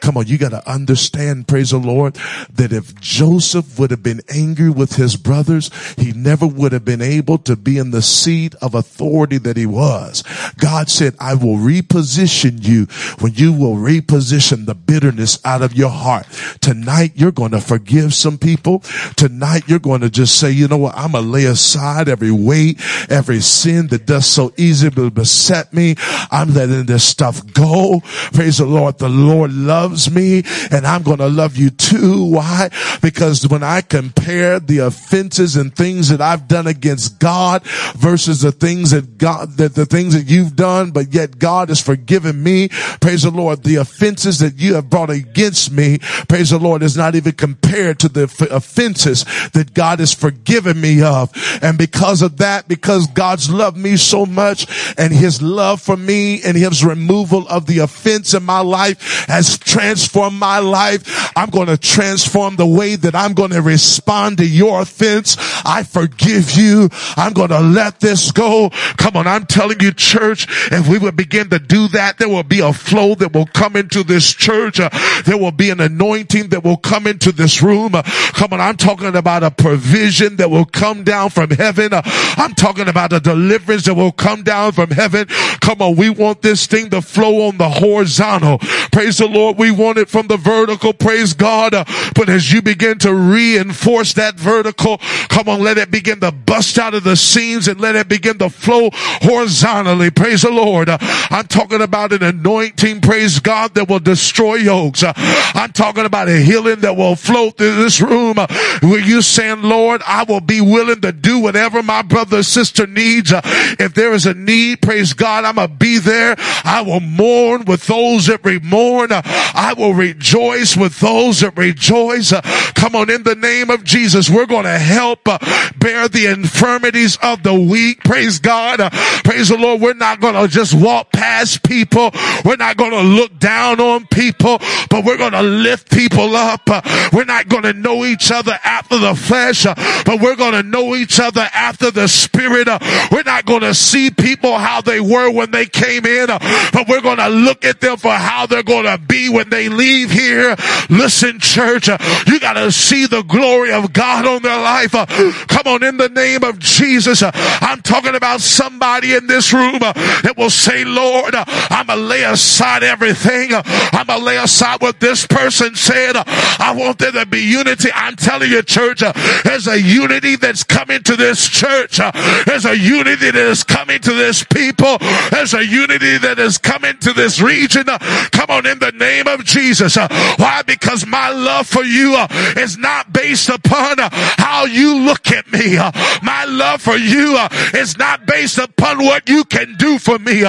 Come on. You got to understand, praise the Lord, that if Joseph would have been angry with his brothers, he never would have been able to be in the seat of authority that he was. God said, I will reposition you when you will reposition the bitterness out of your heart. Tonight, you're going to forgive some people. Tonight, you're going to just say, you know what? I'm going to lay aside every weight, every sin that does so easily beset me. I'm letting this stuff go. Praise the Lord. The Lord loves me and I'm going to love you too. Why? Because when I compare the offenses and things that I've done against God versus the things that God, that the things that you've done, but yet God has forgiven me. Praise the Lord. The offenses that you have brought against me, praise the Lord, is not even compared to the offenses that God has forgiven me of. And because of that, because God's loved me so much and his love for me and his removal of the offense in my life has transformed my life. I'm going to transform the way that I'm going to respond to your offense. I forgive you. I'm going to let this go. Come on. I'm telling you, church, if we would begin to do that, there will be a flow that will come into this church. Uh, there will be an anointing that will come into this room. Uh, come on. I'm talking about a provision that will come down from heaven. Uh, I'm talking about a deliverance that will come down from heaven. Come on. We want this thing to flow on the horizontal. Praise the Lord. We want it from the vertical. Praise God. Uh, but as you begin to reinforce that vertical, come on, let it begin to bust out of the seams and let it begin to flow horizontally. Praise the Lord. Uh, I'm talking about an anointing, praise God, that will destroy yokes. Uh, I'm talking about a healing that will flow through this room. Where you saying, Lord, I will be willing to do whatever my brother or sister needs. If there is a need, praise God, I'm going to be there. I will mourn with those that mourn. I will rejoice with those that rejoice. Come on, in the name of Jesus, we're going to help bear the infirmities of the weak. Praise God. Praise the Lord. We're not going to just walk past people. We're not going to look down on people, but we're going to lift people up. We're not going to know each other after the flesh, but we're going to know each other after the spirit. We're not going to see people how they were when they came in, but we're going to look at them for how they're going to be when they leave here. Listen, church, you got to see the glory of God on their life. Come on, in the name of Jesus. I'm talking about somebody in this room that will say, Lord, I'm going to lay aside everything. I'm going to lay aside what this person said. I want there to be unity. I'm telling you, church, there's a unity that's coming to this church. There's a unity that is coming to this people. There's a unity that is coming to this region. Come on, in the name of Jesus. Why? Because my love for you uh, is not based upon uh, how you look at me. me. My love for you is not based upon what you can do for me.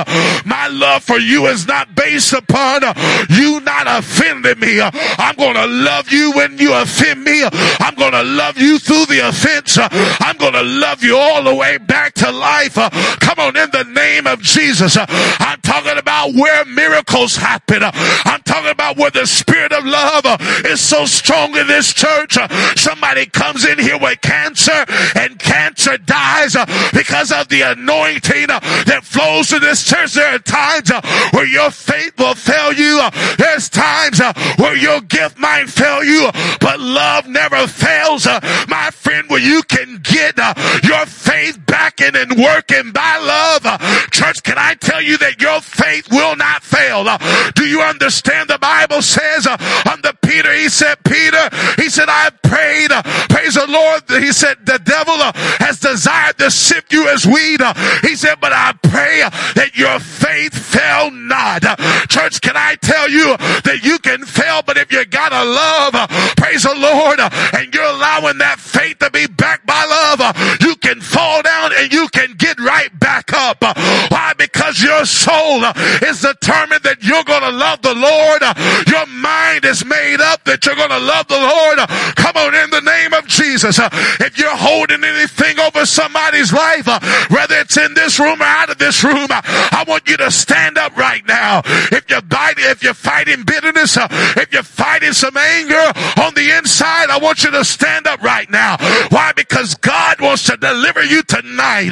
My love for you is not based upon you not offending me. I'm going to love you when you offend me. I'm going to love you through the offense. I'm going to love you all the way back to life. Come on, in the name of Jesus. I'm talking about where miracles happen. I'm talking about where the spirit of love is so strong in this church. Somebody comes in here with cancer and cancer dies because of the anointing that flows to this church. There are times where your faith will fail you. There's times where your gift might fail you, but love never fails. My friend, where you can get uh, your faith back in and working by love. Uh, church, can I tell you that your faith will not fail? Uh, do you understand? The Bible says under Peter, he said, Peter, he said, I prayed, praise the Lord. He said, the devil has desired to sift you as wheat. He said, but I pray that your faith fail not. Church, can I tell you that you can fail, but if you got a love, praise the Lord, and you're allowing that faith to be backed by love, uh, you can fall down and you can get right back up. Uh, why? Because your soul uh, is determined that you're gonna love the Lord. Your mind is made up that you're gonna love the Lord. Come on in the name Jesus. Uh, if you're holding anything over somebody's life, uh, whether it's in this room or out of this room, uh, I want you to stand up right now. If you're fighting, if you're fighting bitterness, if you're fighting some anger on the inside, I want you to stand up right now. Why? Because God wants to deliver you tonight.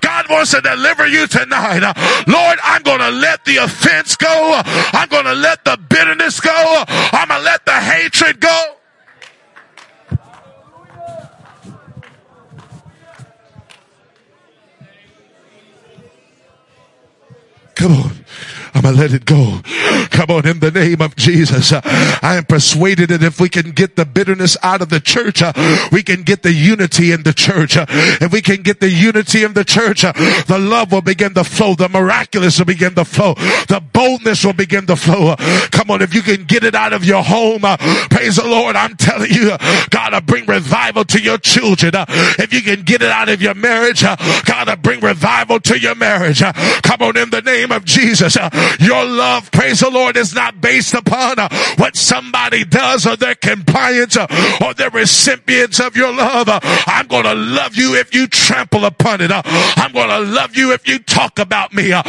God wants to deliver you tonight. Lord, I'm going to let the offense go. I'm going to let the bitterness go. I'm going to let the hatred go. Come on. I'm gonna let it go. Come on, in the name of Jesus. I am persuaded that if we can get the bitterness out of the church, uh, we can get the unity in the church. Uh, if we can get the unity in the church, uh, the love will begin to flow. The miraculous will begin to flow. The boldness will begin to flow. Come on, if you can get it out of your home, praise the Lord. I'm telling you, God will bring revival to your children. If you can get it out of your marriage, God will bring revival to your marriage. Come on, in the name of Jesus. Your love, praise the Lord, is not based upon uh, what somebody does or their compliance uh, or their recipients of your love. Uh, I'm going to love you if you trample upon it. Uh, I'm going to love you if you talk about me. Uh,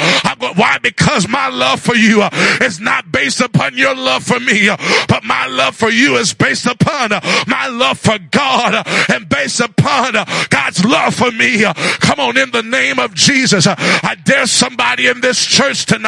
why? Because my love for you uh, is not based upon your love for me, but my love for you is based upon my love for God and based upon God's love for me. Come on, in the name of Jesus, I dare somebody in this church tonight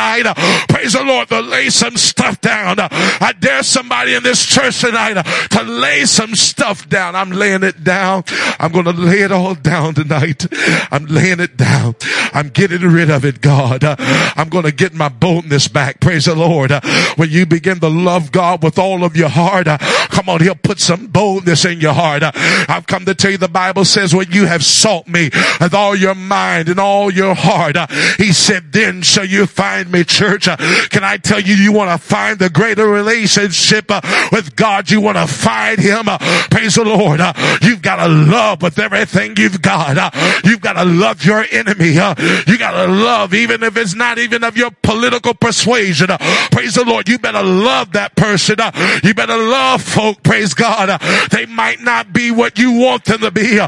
praise the Lord, to lay some stuff down. I dare somebody in this church tonight to lay some stuff down. I'm laying it down. I'm going to lay it all down tonight. I'm laying it down. I'm getting rid of it, God. I'm going to get my boldness back. Praise the Lord. When you begin to love God with all of your heart, come on, he'll put some boldness in your heart. I've come to tell you the Bible says when you have sought me with all your mind and all your heart, he said, then shall you find me church. Uh, can I tell you, you want to find the greater relationship uh, with God. You want to find him. Uh, praise the Lord. Uh, you've got to love with everything you've got. Uh, you've got to love your enemy. Uh, you got to love even if it's not even of your political persuasion. Praise the Lord. You better love that person. You better love folk. Praise God. They might not be what you want them to be,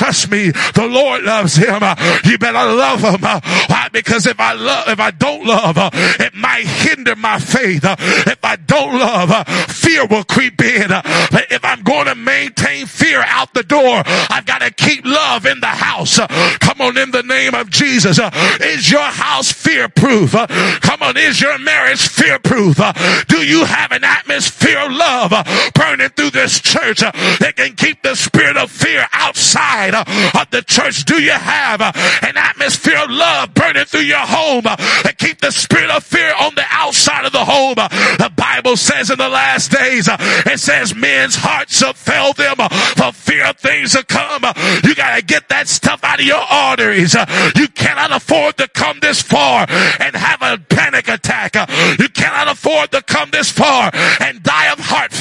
trust me, the Lord loves him. You better love him. Why? Because if I love, if I don't love, it might hinder my faith. If I don't love, fear will creep in. But if I'm going to maintain fear out the door, I've got to keep love in the house. Come on, in the name of Jesus. Is your house fear proof? Come on, is your marriage fear proof? Do you have an atmosphere of love burning through this church that can keep the spirit of fear outside Uh, of the church? Do you have uh, an atmosphere of love burning through your home uh, that keep the spirit of fear on the outside of the home. The Bible says in the last days, it says men's hearts shall fail them for fear of things to come. You gotta get that stuff out of your arteries. You cannot afford to come this far and have a panic attack. You cannot afford to come this far and die of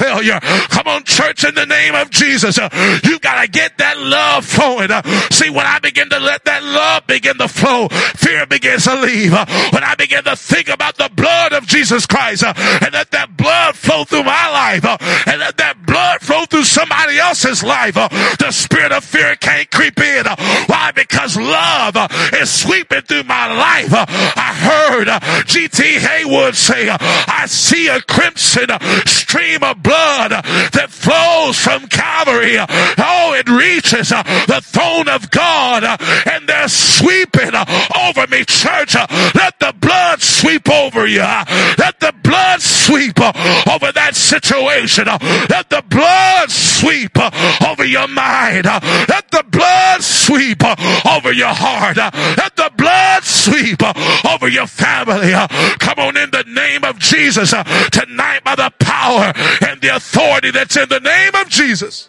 failure. Come on, church, in the name of Jesus. Uh, you gotta get that love flowing. Uh, see, when I begin to let that love begin to flow, fear begins to leave. Uh, when I begin to think about the blood of Jesus Christ and let that blood flow through my life and let that blood through somebody else's life, uh, the spirit of fear can't creep in. why? Because love uh, is sweeping through my life. Uh, I heard uh, G.T. Haywood say, I see a crimson stream of blood that flows from Calvary. Oh, it reaches the throne of God and they're sweeping over me, church. Let the blood sweep over you. Let the blood sweep over that situation. Let the blood sweep uh, over your mind. Uh, let the blood sweep uh, over your heart. Let the blood sweep over your family. Come on in the name of Jesus tonight by the power and the authority that's in the name of Jesus.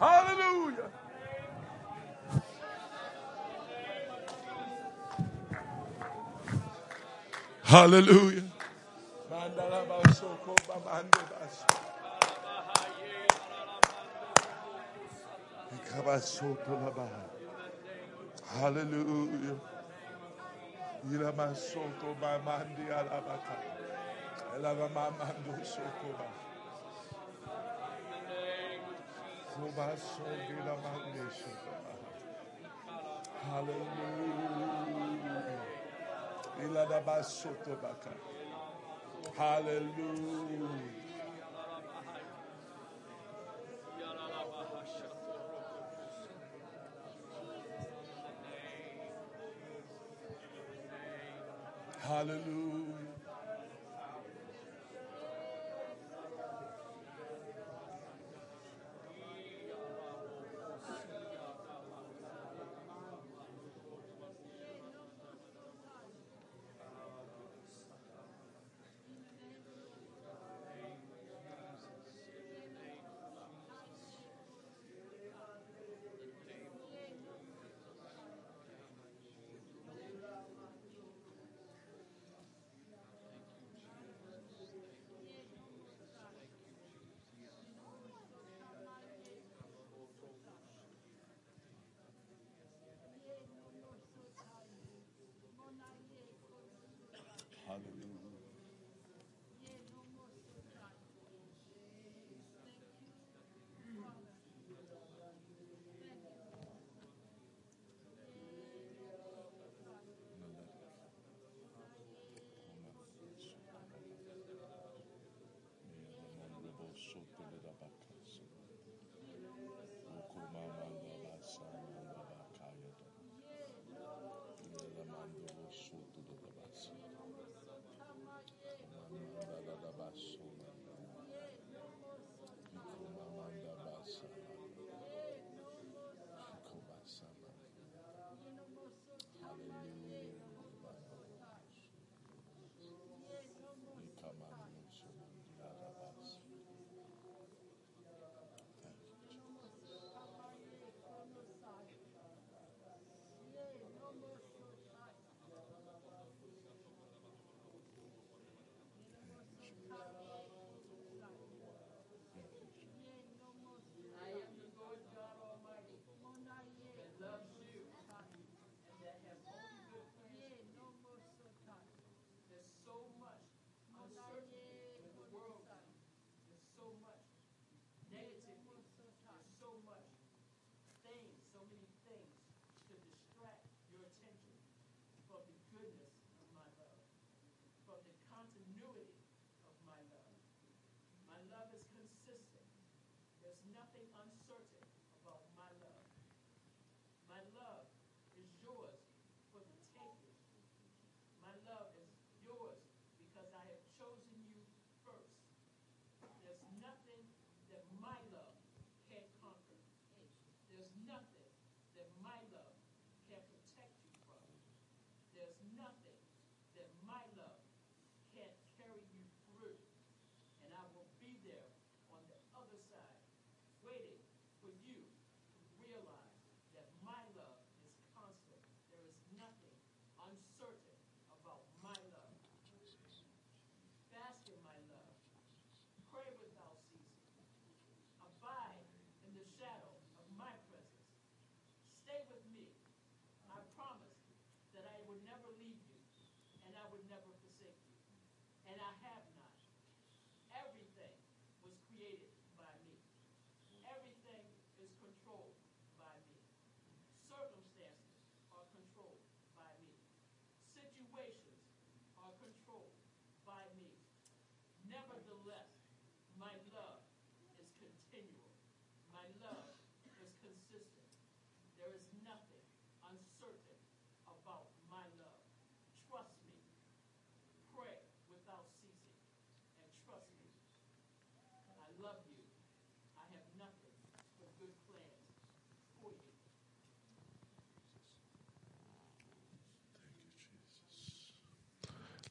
Hallelujah. Hallelujah. Hallelujah. Ilamasoto mamandi alabaka. Elavamamando sokoba. Kobaso gilamande sokoba. Hallelujah. Iladabasoto baka. Hallelujah. Hallelujah.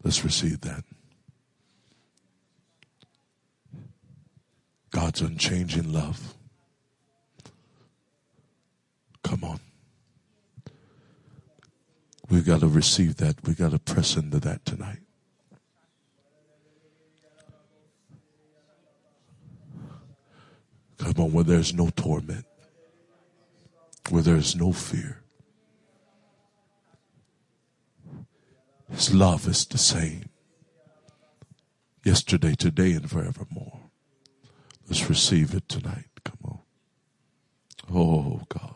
Let's receive that. God's unchanging love. Come on. We've got to receive that. We've got to press into that tonight. Come on, where there's no torment, where there's no fear. His love is the same yesterday, today, and forevermore. Let's receive it tonight. Come on. Oh, God.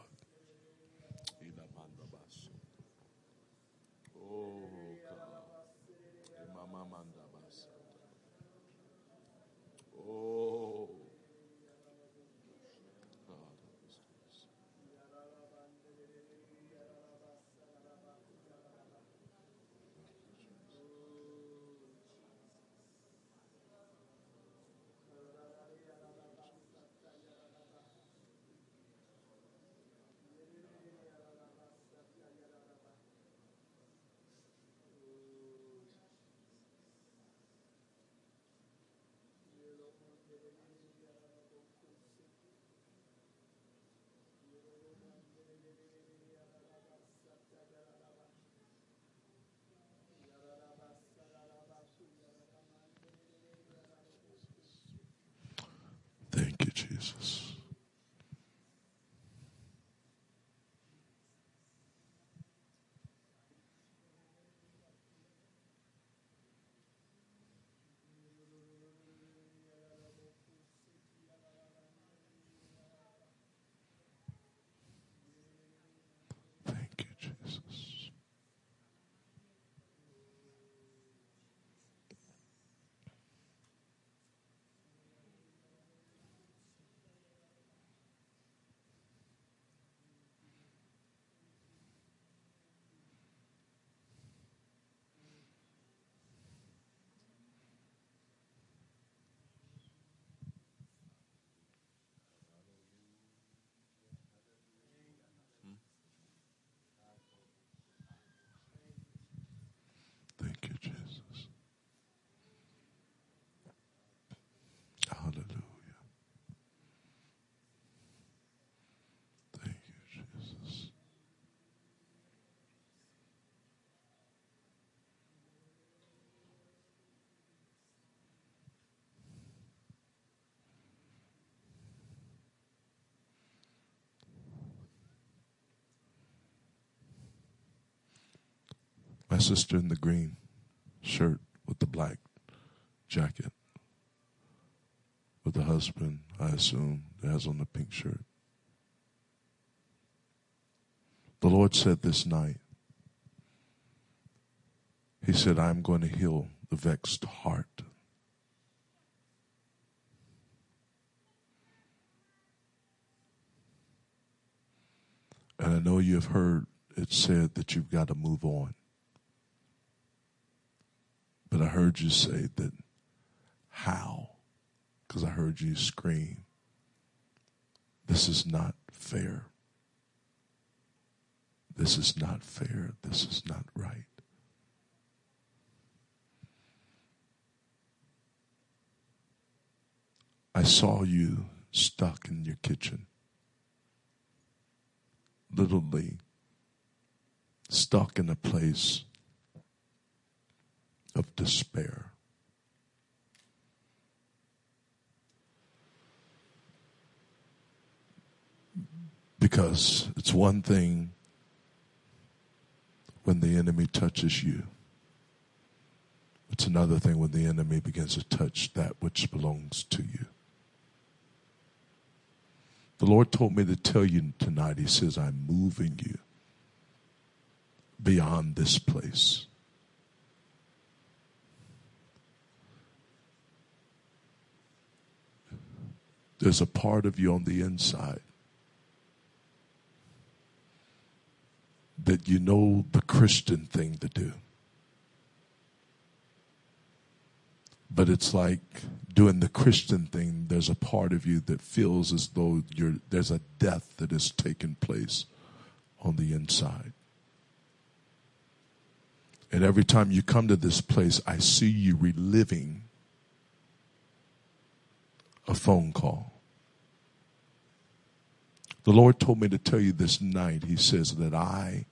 My sister in the green shirt with the black jacket. With the husband, I assume, that has on the pink shirt. The Lord said this night, He said, I'm going to heal the vexed heart. And I know you've heard it said that you've got to move on. But I heard you say that how? Because I heard you scream, This is not fair. This is not fair. This is not right. I saw you stuck in your kitchen, literally stuck in a place of despair. Because it's one thing when the enemy touches you, it's another thing when the enemy begins to touch that which belongs to you. The Lord told me to tell you tonight, He says, I'm moving you beyond this place. There's a part of you on the inside that you know the Christian thing to do. But it's like doing the Christian thing, there's a part of you that feels as though there's a death that has taken place on the inside. And every time you come to this place, I see you reliving a phone call. The Lord told me to tell you this night, He says that I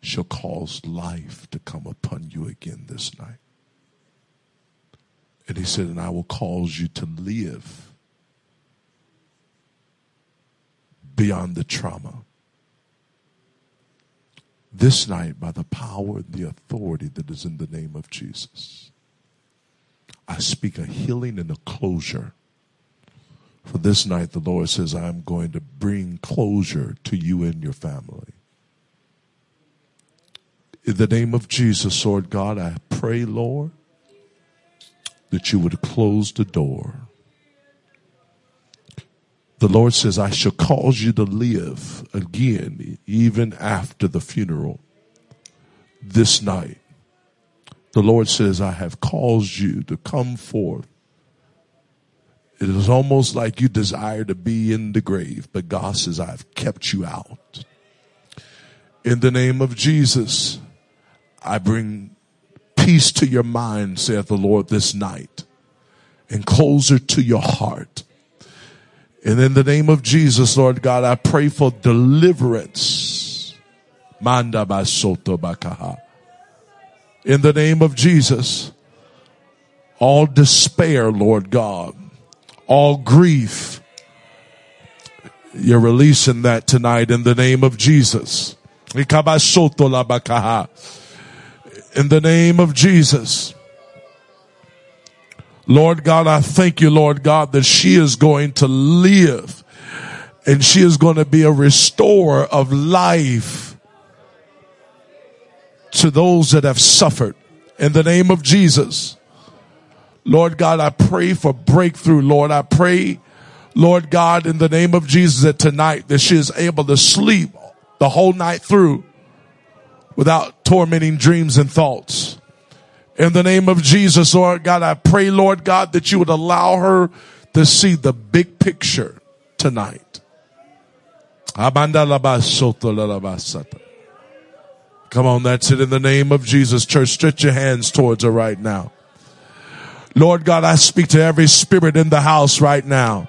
shall cause life to come upon you again this night. And He said, and I will cause you to live beyond the trauma. This night, by the power and the authority that is in the name of Jesus, I speak a healing and a closure for this night, the Lord says, I'm going to bring closure to you and your family. In the name of Jesus, Lord God, I pray, Lord, that you would close the door. The Lord says, I shall cause you to live again, even after the funeral this night. The Lord says, I have caused you to come forth it is almost like you desire to be in the grave, but God says, I've kept you out. In the name of Jesus, I bring peace to your mind, saith the Lord, this night, and closer to your heart. And in the name of Jesus, Lord God, I pray for deliverance. Manda basoto bakaha. In the name of Jesus, all despair, Lord God, all grief. You're releasing that tonight in the name of Jesus. In the name of Jesus. Lord God, I thank you, Lord God, that she is going to live and she is going to be a restorer of life to those that have suffered in the name of Jesus. Lord God, I pray for breakthrough. Lord, I pray, Lord God, in the name of Jesus that tonight that she is able to sleep the whole night through without tormenting dreams and thoughts. In the name of Jesus, Lord God, I pray, Lord God, that you would allow her to see the big picture tonight. Come on, that's it in the name of Jesus. Church, stretch your hands towards her right now. Lord God, I speak to every spirit in the house right now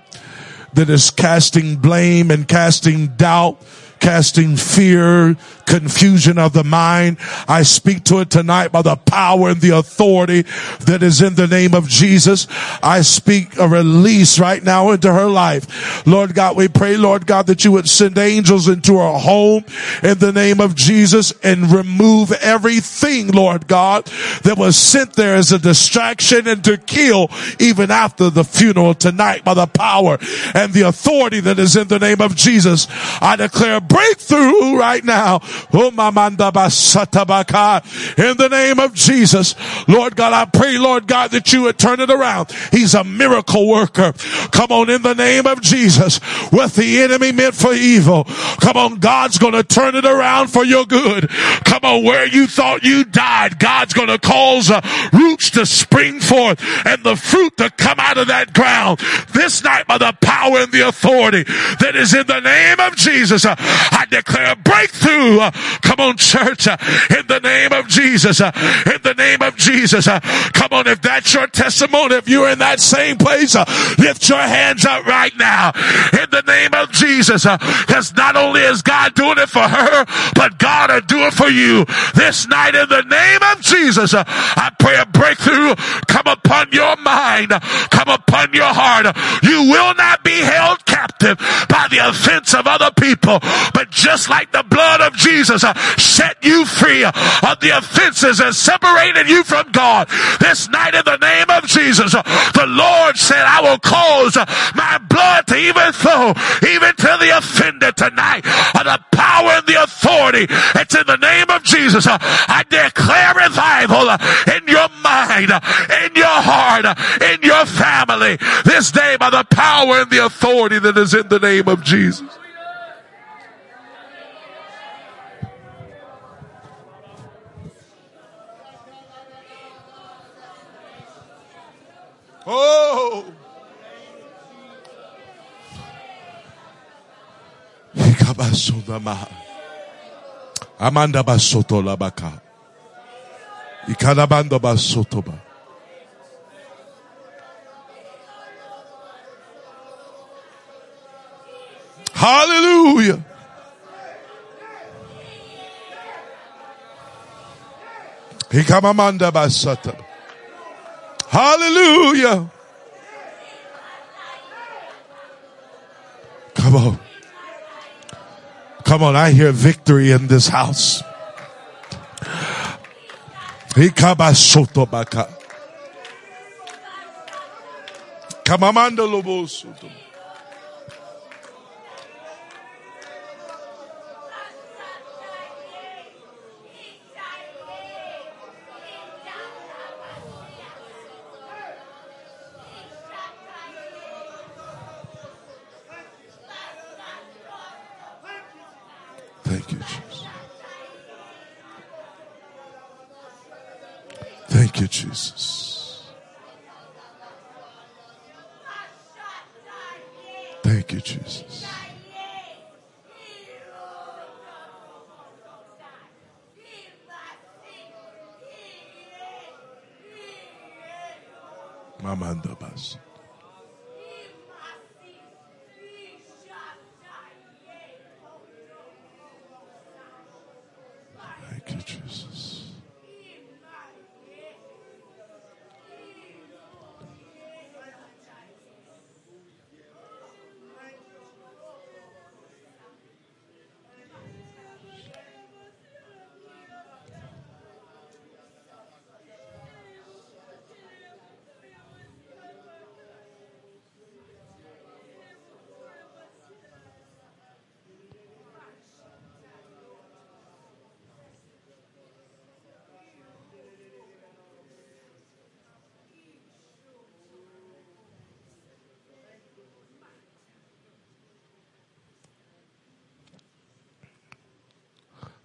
that is casting blame and casting doubt casting fear, confusion of the mind. I speak to it tonight by the power and the authority that is in the name of Jesus. I speak a release right now into her life. Lord God, we pray, Lord God, that you would send angels into her home in the name of Jesus and remove everything, Lord God, that was sent there as a distraction and to kill even after the funeral tonight by the power and the authority that is in the name of Jesus. I declare breakthrough right now. Oh, in the name of Jesus. Lord God, I pray, Lord God, that you would turn it around. He's a miracle worker. Come on, in the name of Jesus. What the enemy meant for evil. Come on, God's gonna turn it around for your good. Come on, where you thought you died, God's gonna cause uh, roots to spring forth and the fruit to come out of that ground. This night by the power and the authority that is in the name of Jesus. Uh, I declare breakthrough. Come on, church, uh, in the name of Jesus. Uh, in the name of Jesus. Uh, come on, if that's your testimony, if you're in that same place, lift your hands up right now. In the name of Jesus. Because not only is God doing it for her, but God will do it for you. This night, in the name of Jesus, I pray a breakthrough come upon your mind, come upon your heart. You will not be held captive by the offense of other people, but just like the blood of Jesus uh, set you free of the offenses and separated you from God, this night in the name of Jesus, uh, the Lord said, I will cause uh, my blood to even flow, even to the offender tonight. of the power and the authority, it's in the name of Jesus. I declare revival in your mind, in your heart, in your family. This day by the power and the authority that is in the name of Jesus. Oh. Amanda basoto labaka. Ikalabando basotoba. Hallelujah. Ikamamanda basata. Hallelujah. Come on. Come on, I hear victory in this house. Kamamanda lobo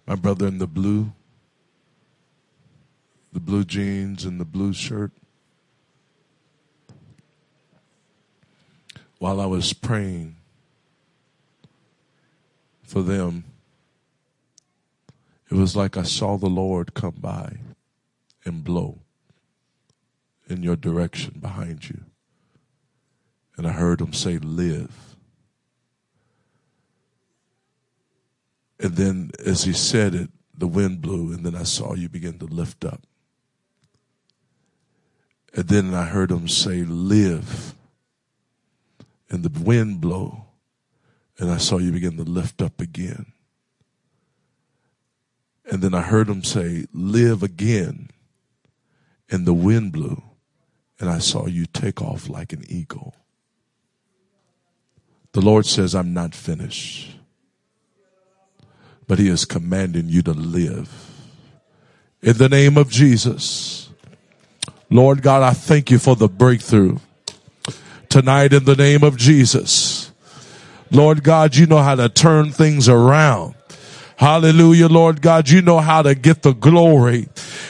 My brother in the blue, the blue jeans and the blue shirt. While I was praying for them, it was like I saw the Lord come by and blow in your direction behind you. And I heard him say, Live. And then as he said it, the wind blew, and then I saw you begin to lift up. And then I heard him say, Live. And the wind blow, and I saw you begin to lift up again. And then I heard him say, Live again. And the wind blew, and I saw you take off like an eagle. The Lord says, I'm not finished but he is commanding you to live. In the name of Jesus. Lord God, I thank you for the breakthrough tonight in the name of Jesus. Lord God, you know how to turn things around. Hallelujah, Lord God. You know how to get the glory.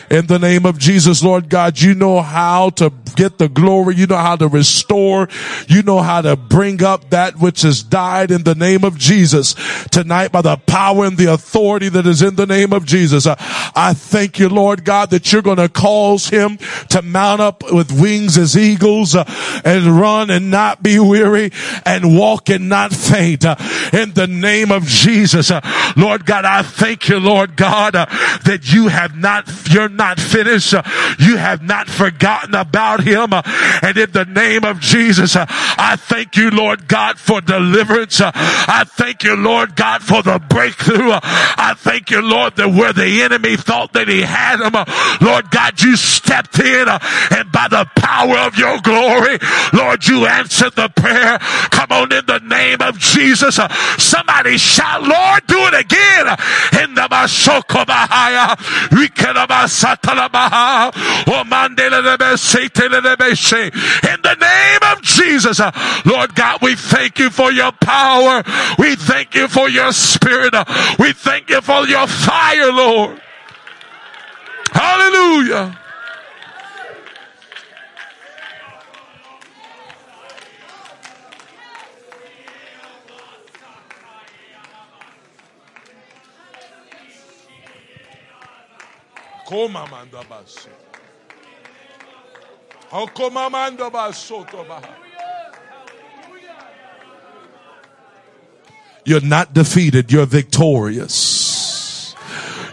In the name of Jesus, Lord God, you know how to get the glory. You know how to restore. You know how to bring up that which has died in the name of Jesus tonight by the power and the authority that is in the name of Jesus. I thank you, Lord God, that you're going to cause him to mount up with wings as eagles uh, and run and not be weary and walk and not faint uh, in the name of Jesus. Uh, Lord God, I thank you, Lord God, that you have not, you're not finished. You have not forgotten about him. And in the name of Jesus, I thank you, Lord God, for deliverance. I thank you, Lord God, for the breakthrough. I thank you, Lord, that where the enemy thought that he had him, Lord God, you stepped in and by the power of your glory, Lord, you answered the prayer. Come on in the name of Jesus. Somebody shout, Lord, do it again. In the Bahaya, In the name of Jesus, uh, Lord God, we thank you for your power. We thank you for your spirit. Uh, we thank you for your fire, Lord. Hallelujah. Komamanda baso. Okomamanda baso tobaha. You're not defeated, you're victorious.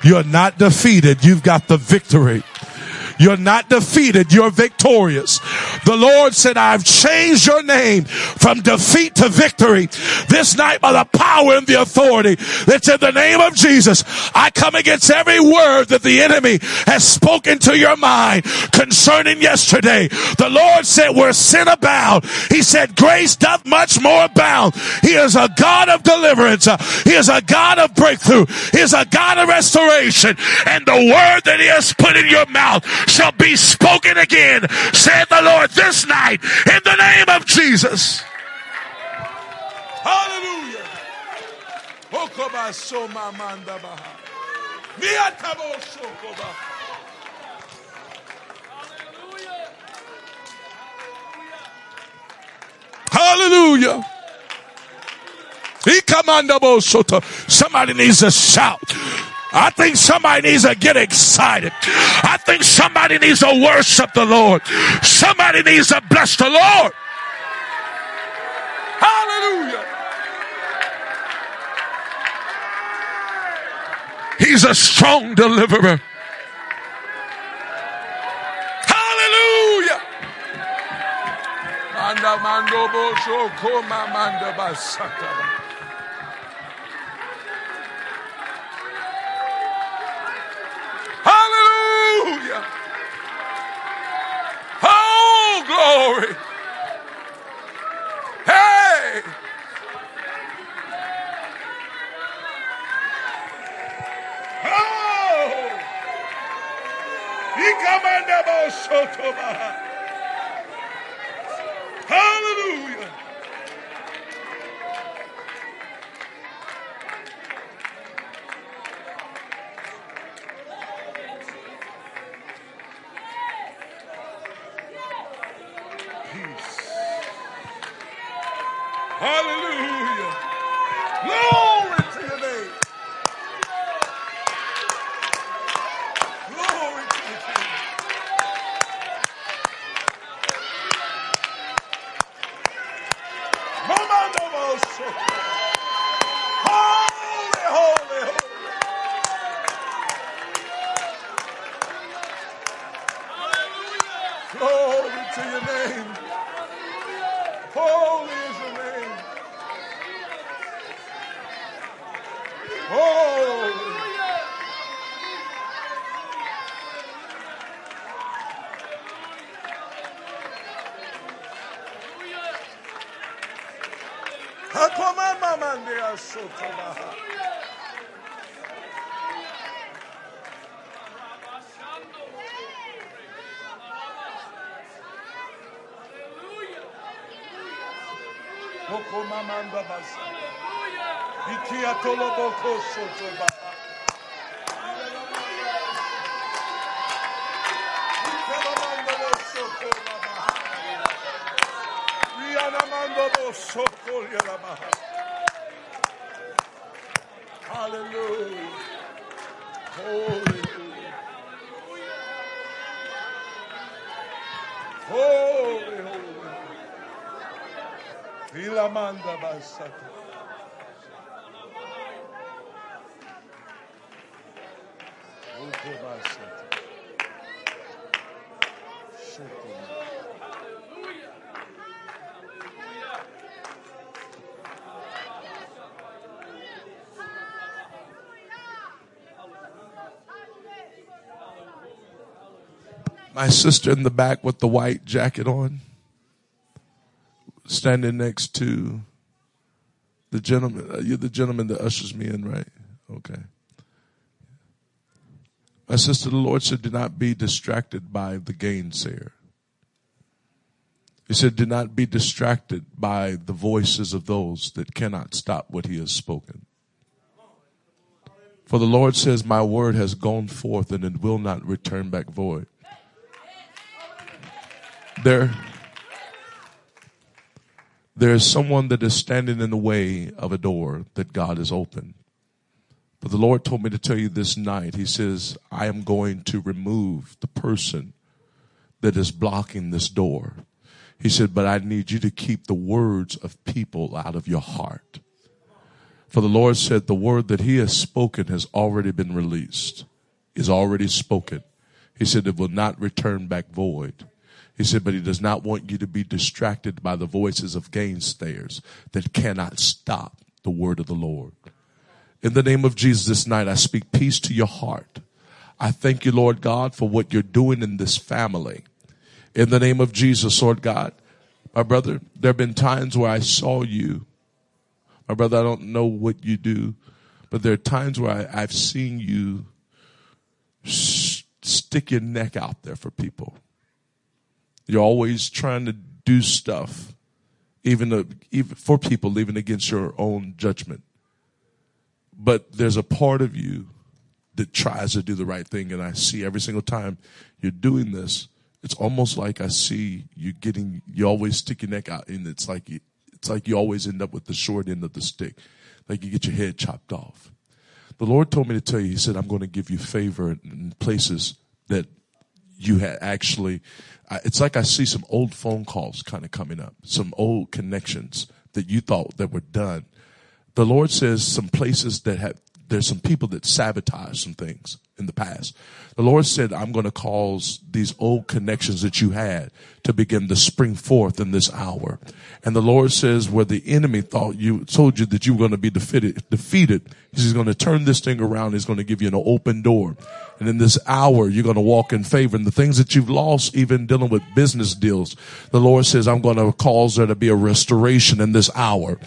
You're not defeated, you've got the victory. You're not defeated. You're victorious. The Lord said, I've changed your name from defeat to victory this night by the power and the authority that's in the name of Jesus. I come against every word that the enemy has spoken to your mind concerning yesterday. The Lord said, where sin abound, he said, grace doth much more abound. He is a God of deliverance. He is a God of breakthrough. He is a God of restoration. And the word that he has put in your mouth shall be spoken again, said the Lord this night in the name of Jesus. Hallelujah. Hallelujah. Somebody needs to shout. I think somebody needs to get excited. I think somebody needs to worship the Lord. Somebody needs to bless the Lord. Hallelujah. He's a strong deliverer. Hallelujah. Hallelujah. Oh, glory. Hey. Oh. Hallelujah. Peace. Hallelujah. Glory to your name. Glory to your name. Commando motion. Holy, holy, holy. Glory to your name. Holy is your name. Holy. Hakoma mamande asotobaha. Hokoma manda basa. Ikia toloboko sotobaha. Ikelamando bosokobaha. Rianamando bosokolyalabaha. Hallelujah. Holy. Holy, holy. My sister in the back with the white jacket on, standing next to the gentleman. Uh, you're the gentleman that ushers me in, right? Okay. My sister, the Lord said, do not be distracted by the gainsayer. He said, do not be distracted by the voices of those that cannot stop what he has spoken. For the Lord says, my word has gone forth and it will not return back void. There, there is someone that is standing in the way of a door that God has opened. But the Lord told me to tell you this night, He says, I am going to remove the person that is blocking this door. He said, but I need you to keep the words of people out of your heart. For the Lord said, the word that He has spoken has already been released, is already spoken. He said, it will not return back void. He said, but he does not want you to be distracted by the voices of gainsayers that cannot stop the word of the Lord. In the name of Jesus this night, I speak peace to your heart. I thank you, Lord God, for what you're doing in this family. In the name of Jesus, Lord God, my brother, there have been times where I saw you. My brother, I don't know what you do, but there are times where I, have seen you stick your neck out there for people. You're always trying to do stuff, even, to, even for people, even against your own judgment. But there's a part of you that tries to do the right thing, and I see every single time you're doing this, it's almost like I see you getting, you always stick your neck out, and it's like you, it's like you always end up with the short end of the stick, like you get your head chopped off. The Lord told me to tell you, He said, I'm going to give you favor in places that you had actually it's like I see some old phone calls kind of coming up, some old connections that you thought that were done. The Lord says some places that have, there's some people that sabotage some things in the past. The Lord said, I'm going to cause these old connections that you had to begin to spring forth in this hour. And the Lord says, where the enemy thought you told you that you were going to be defeated, defeated, he's going to turn this thing around. He's going to give you an open door. And in this hour, you're going to walk in favor. And the things that you've lost, even dealing with business deals, the Lord says, I'm going to cause there to be a restoration in this hour.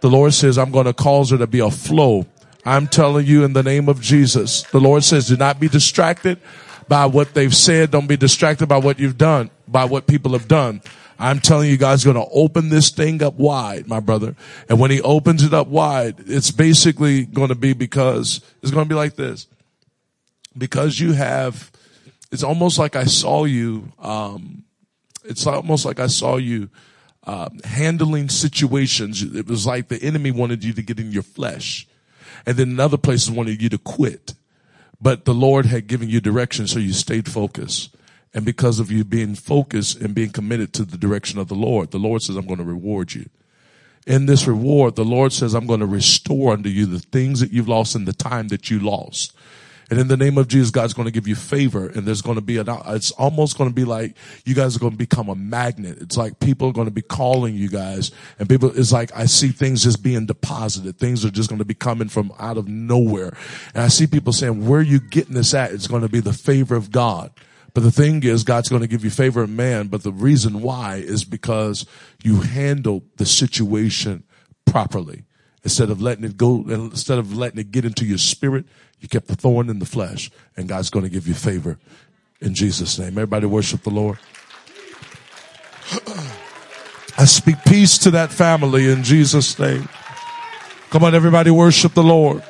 The Lord says, I'm going to cause there to be a flow I'm telling you in the name of Jesus, the Lord says, do not be distracted by what they've said. Don't be distracted by what you've done, by what people have done. I'm telling you, God's going to open this thing up wide, my brother. And when he opens it up wide, it's basically going to be because it's going to be like this. Because you have, it's almost like I saw you, um, it's almost like I saw you, uh, handling situations. It was like the enemy wanted you to get in your flesh and then in other places wanted you to quit. But the Lord had given you direction, so you stayed focused. And because of you being focused and being committed to the direction of the Lord, the Lord says, I'm going to reward you. In this reward, the Lord says, I'm going to restore unto you the things that you've lost in the time that you lost. And in the name of Jesus, God's going to give you favor. And there's going to be an, it's almost going to be like you guys are going to become a magnet. It's like people are going to be calling you guys and people, it's like I see things just being deposited. Things are just going to be coming from out of nowhere. And I see people saying, where are you getting this at? It's going to be the favor of God. But the thing is, God's going to give you favor of man. But the reason why is because you handled the situation properly. Instead of letting it go, instead of letting it get into your spirit, you kept the thorn in the flesh, and God's going to give you favor in Jesus' name. Everybody worship the Lord. I speak peace to that family in Jesus' name. Come on, everybody worship the Lord.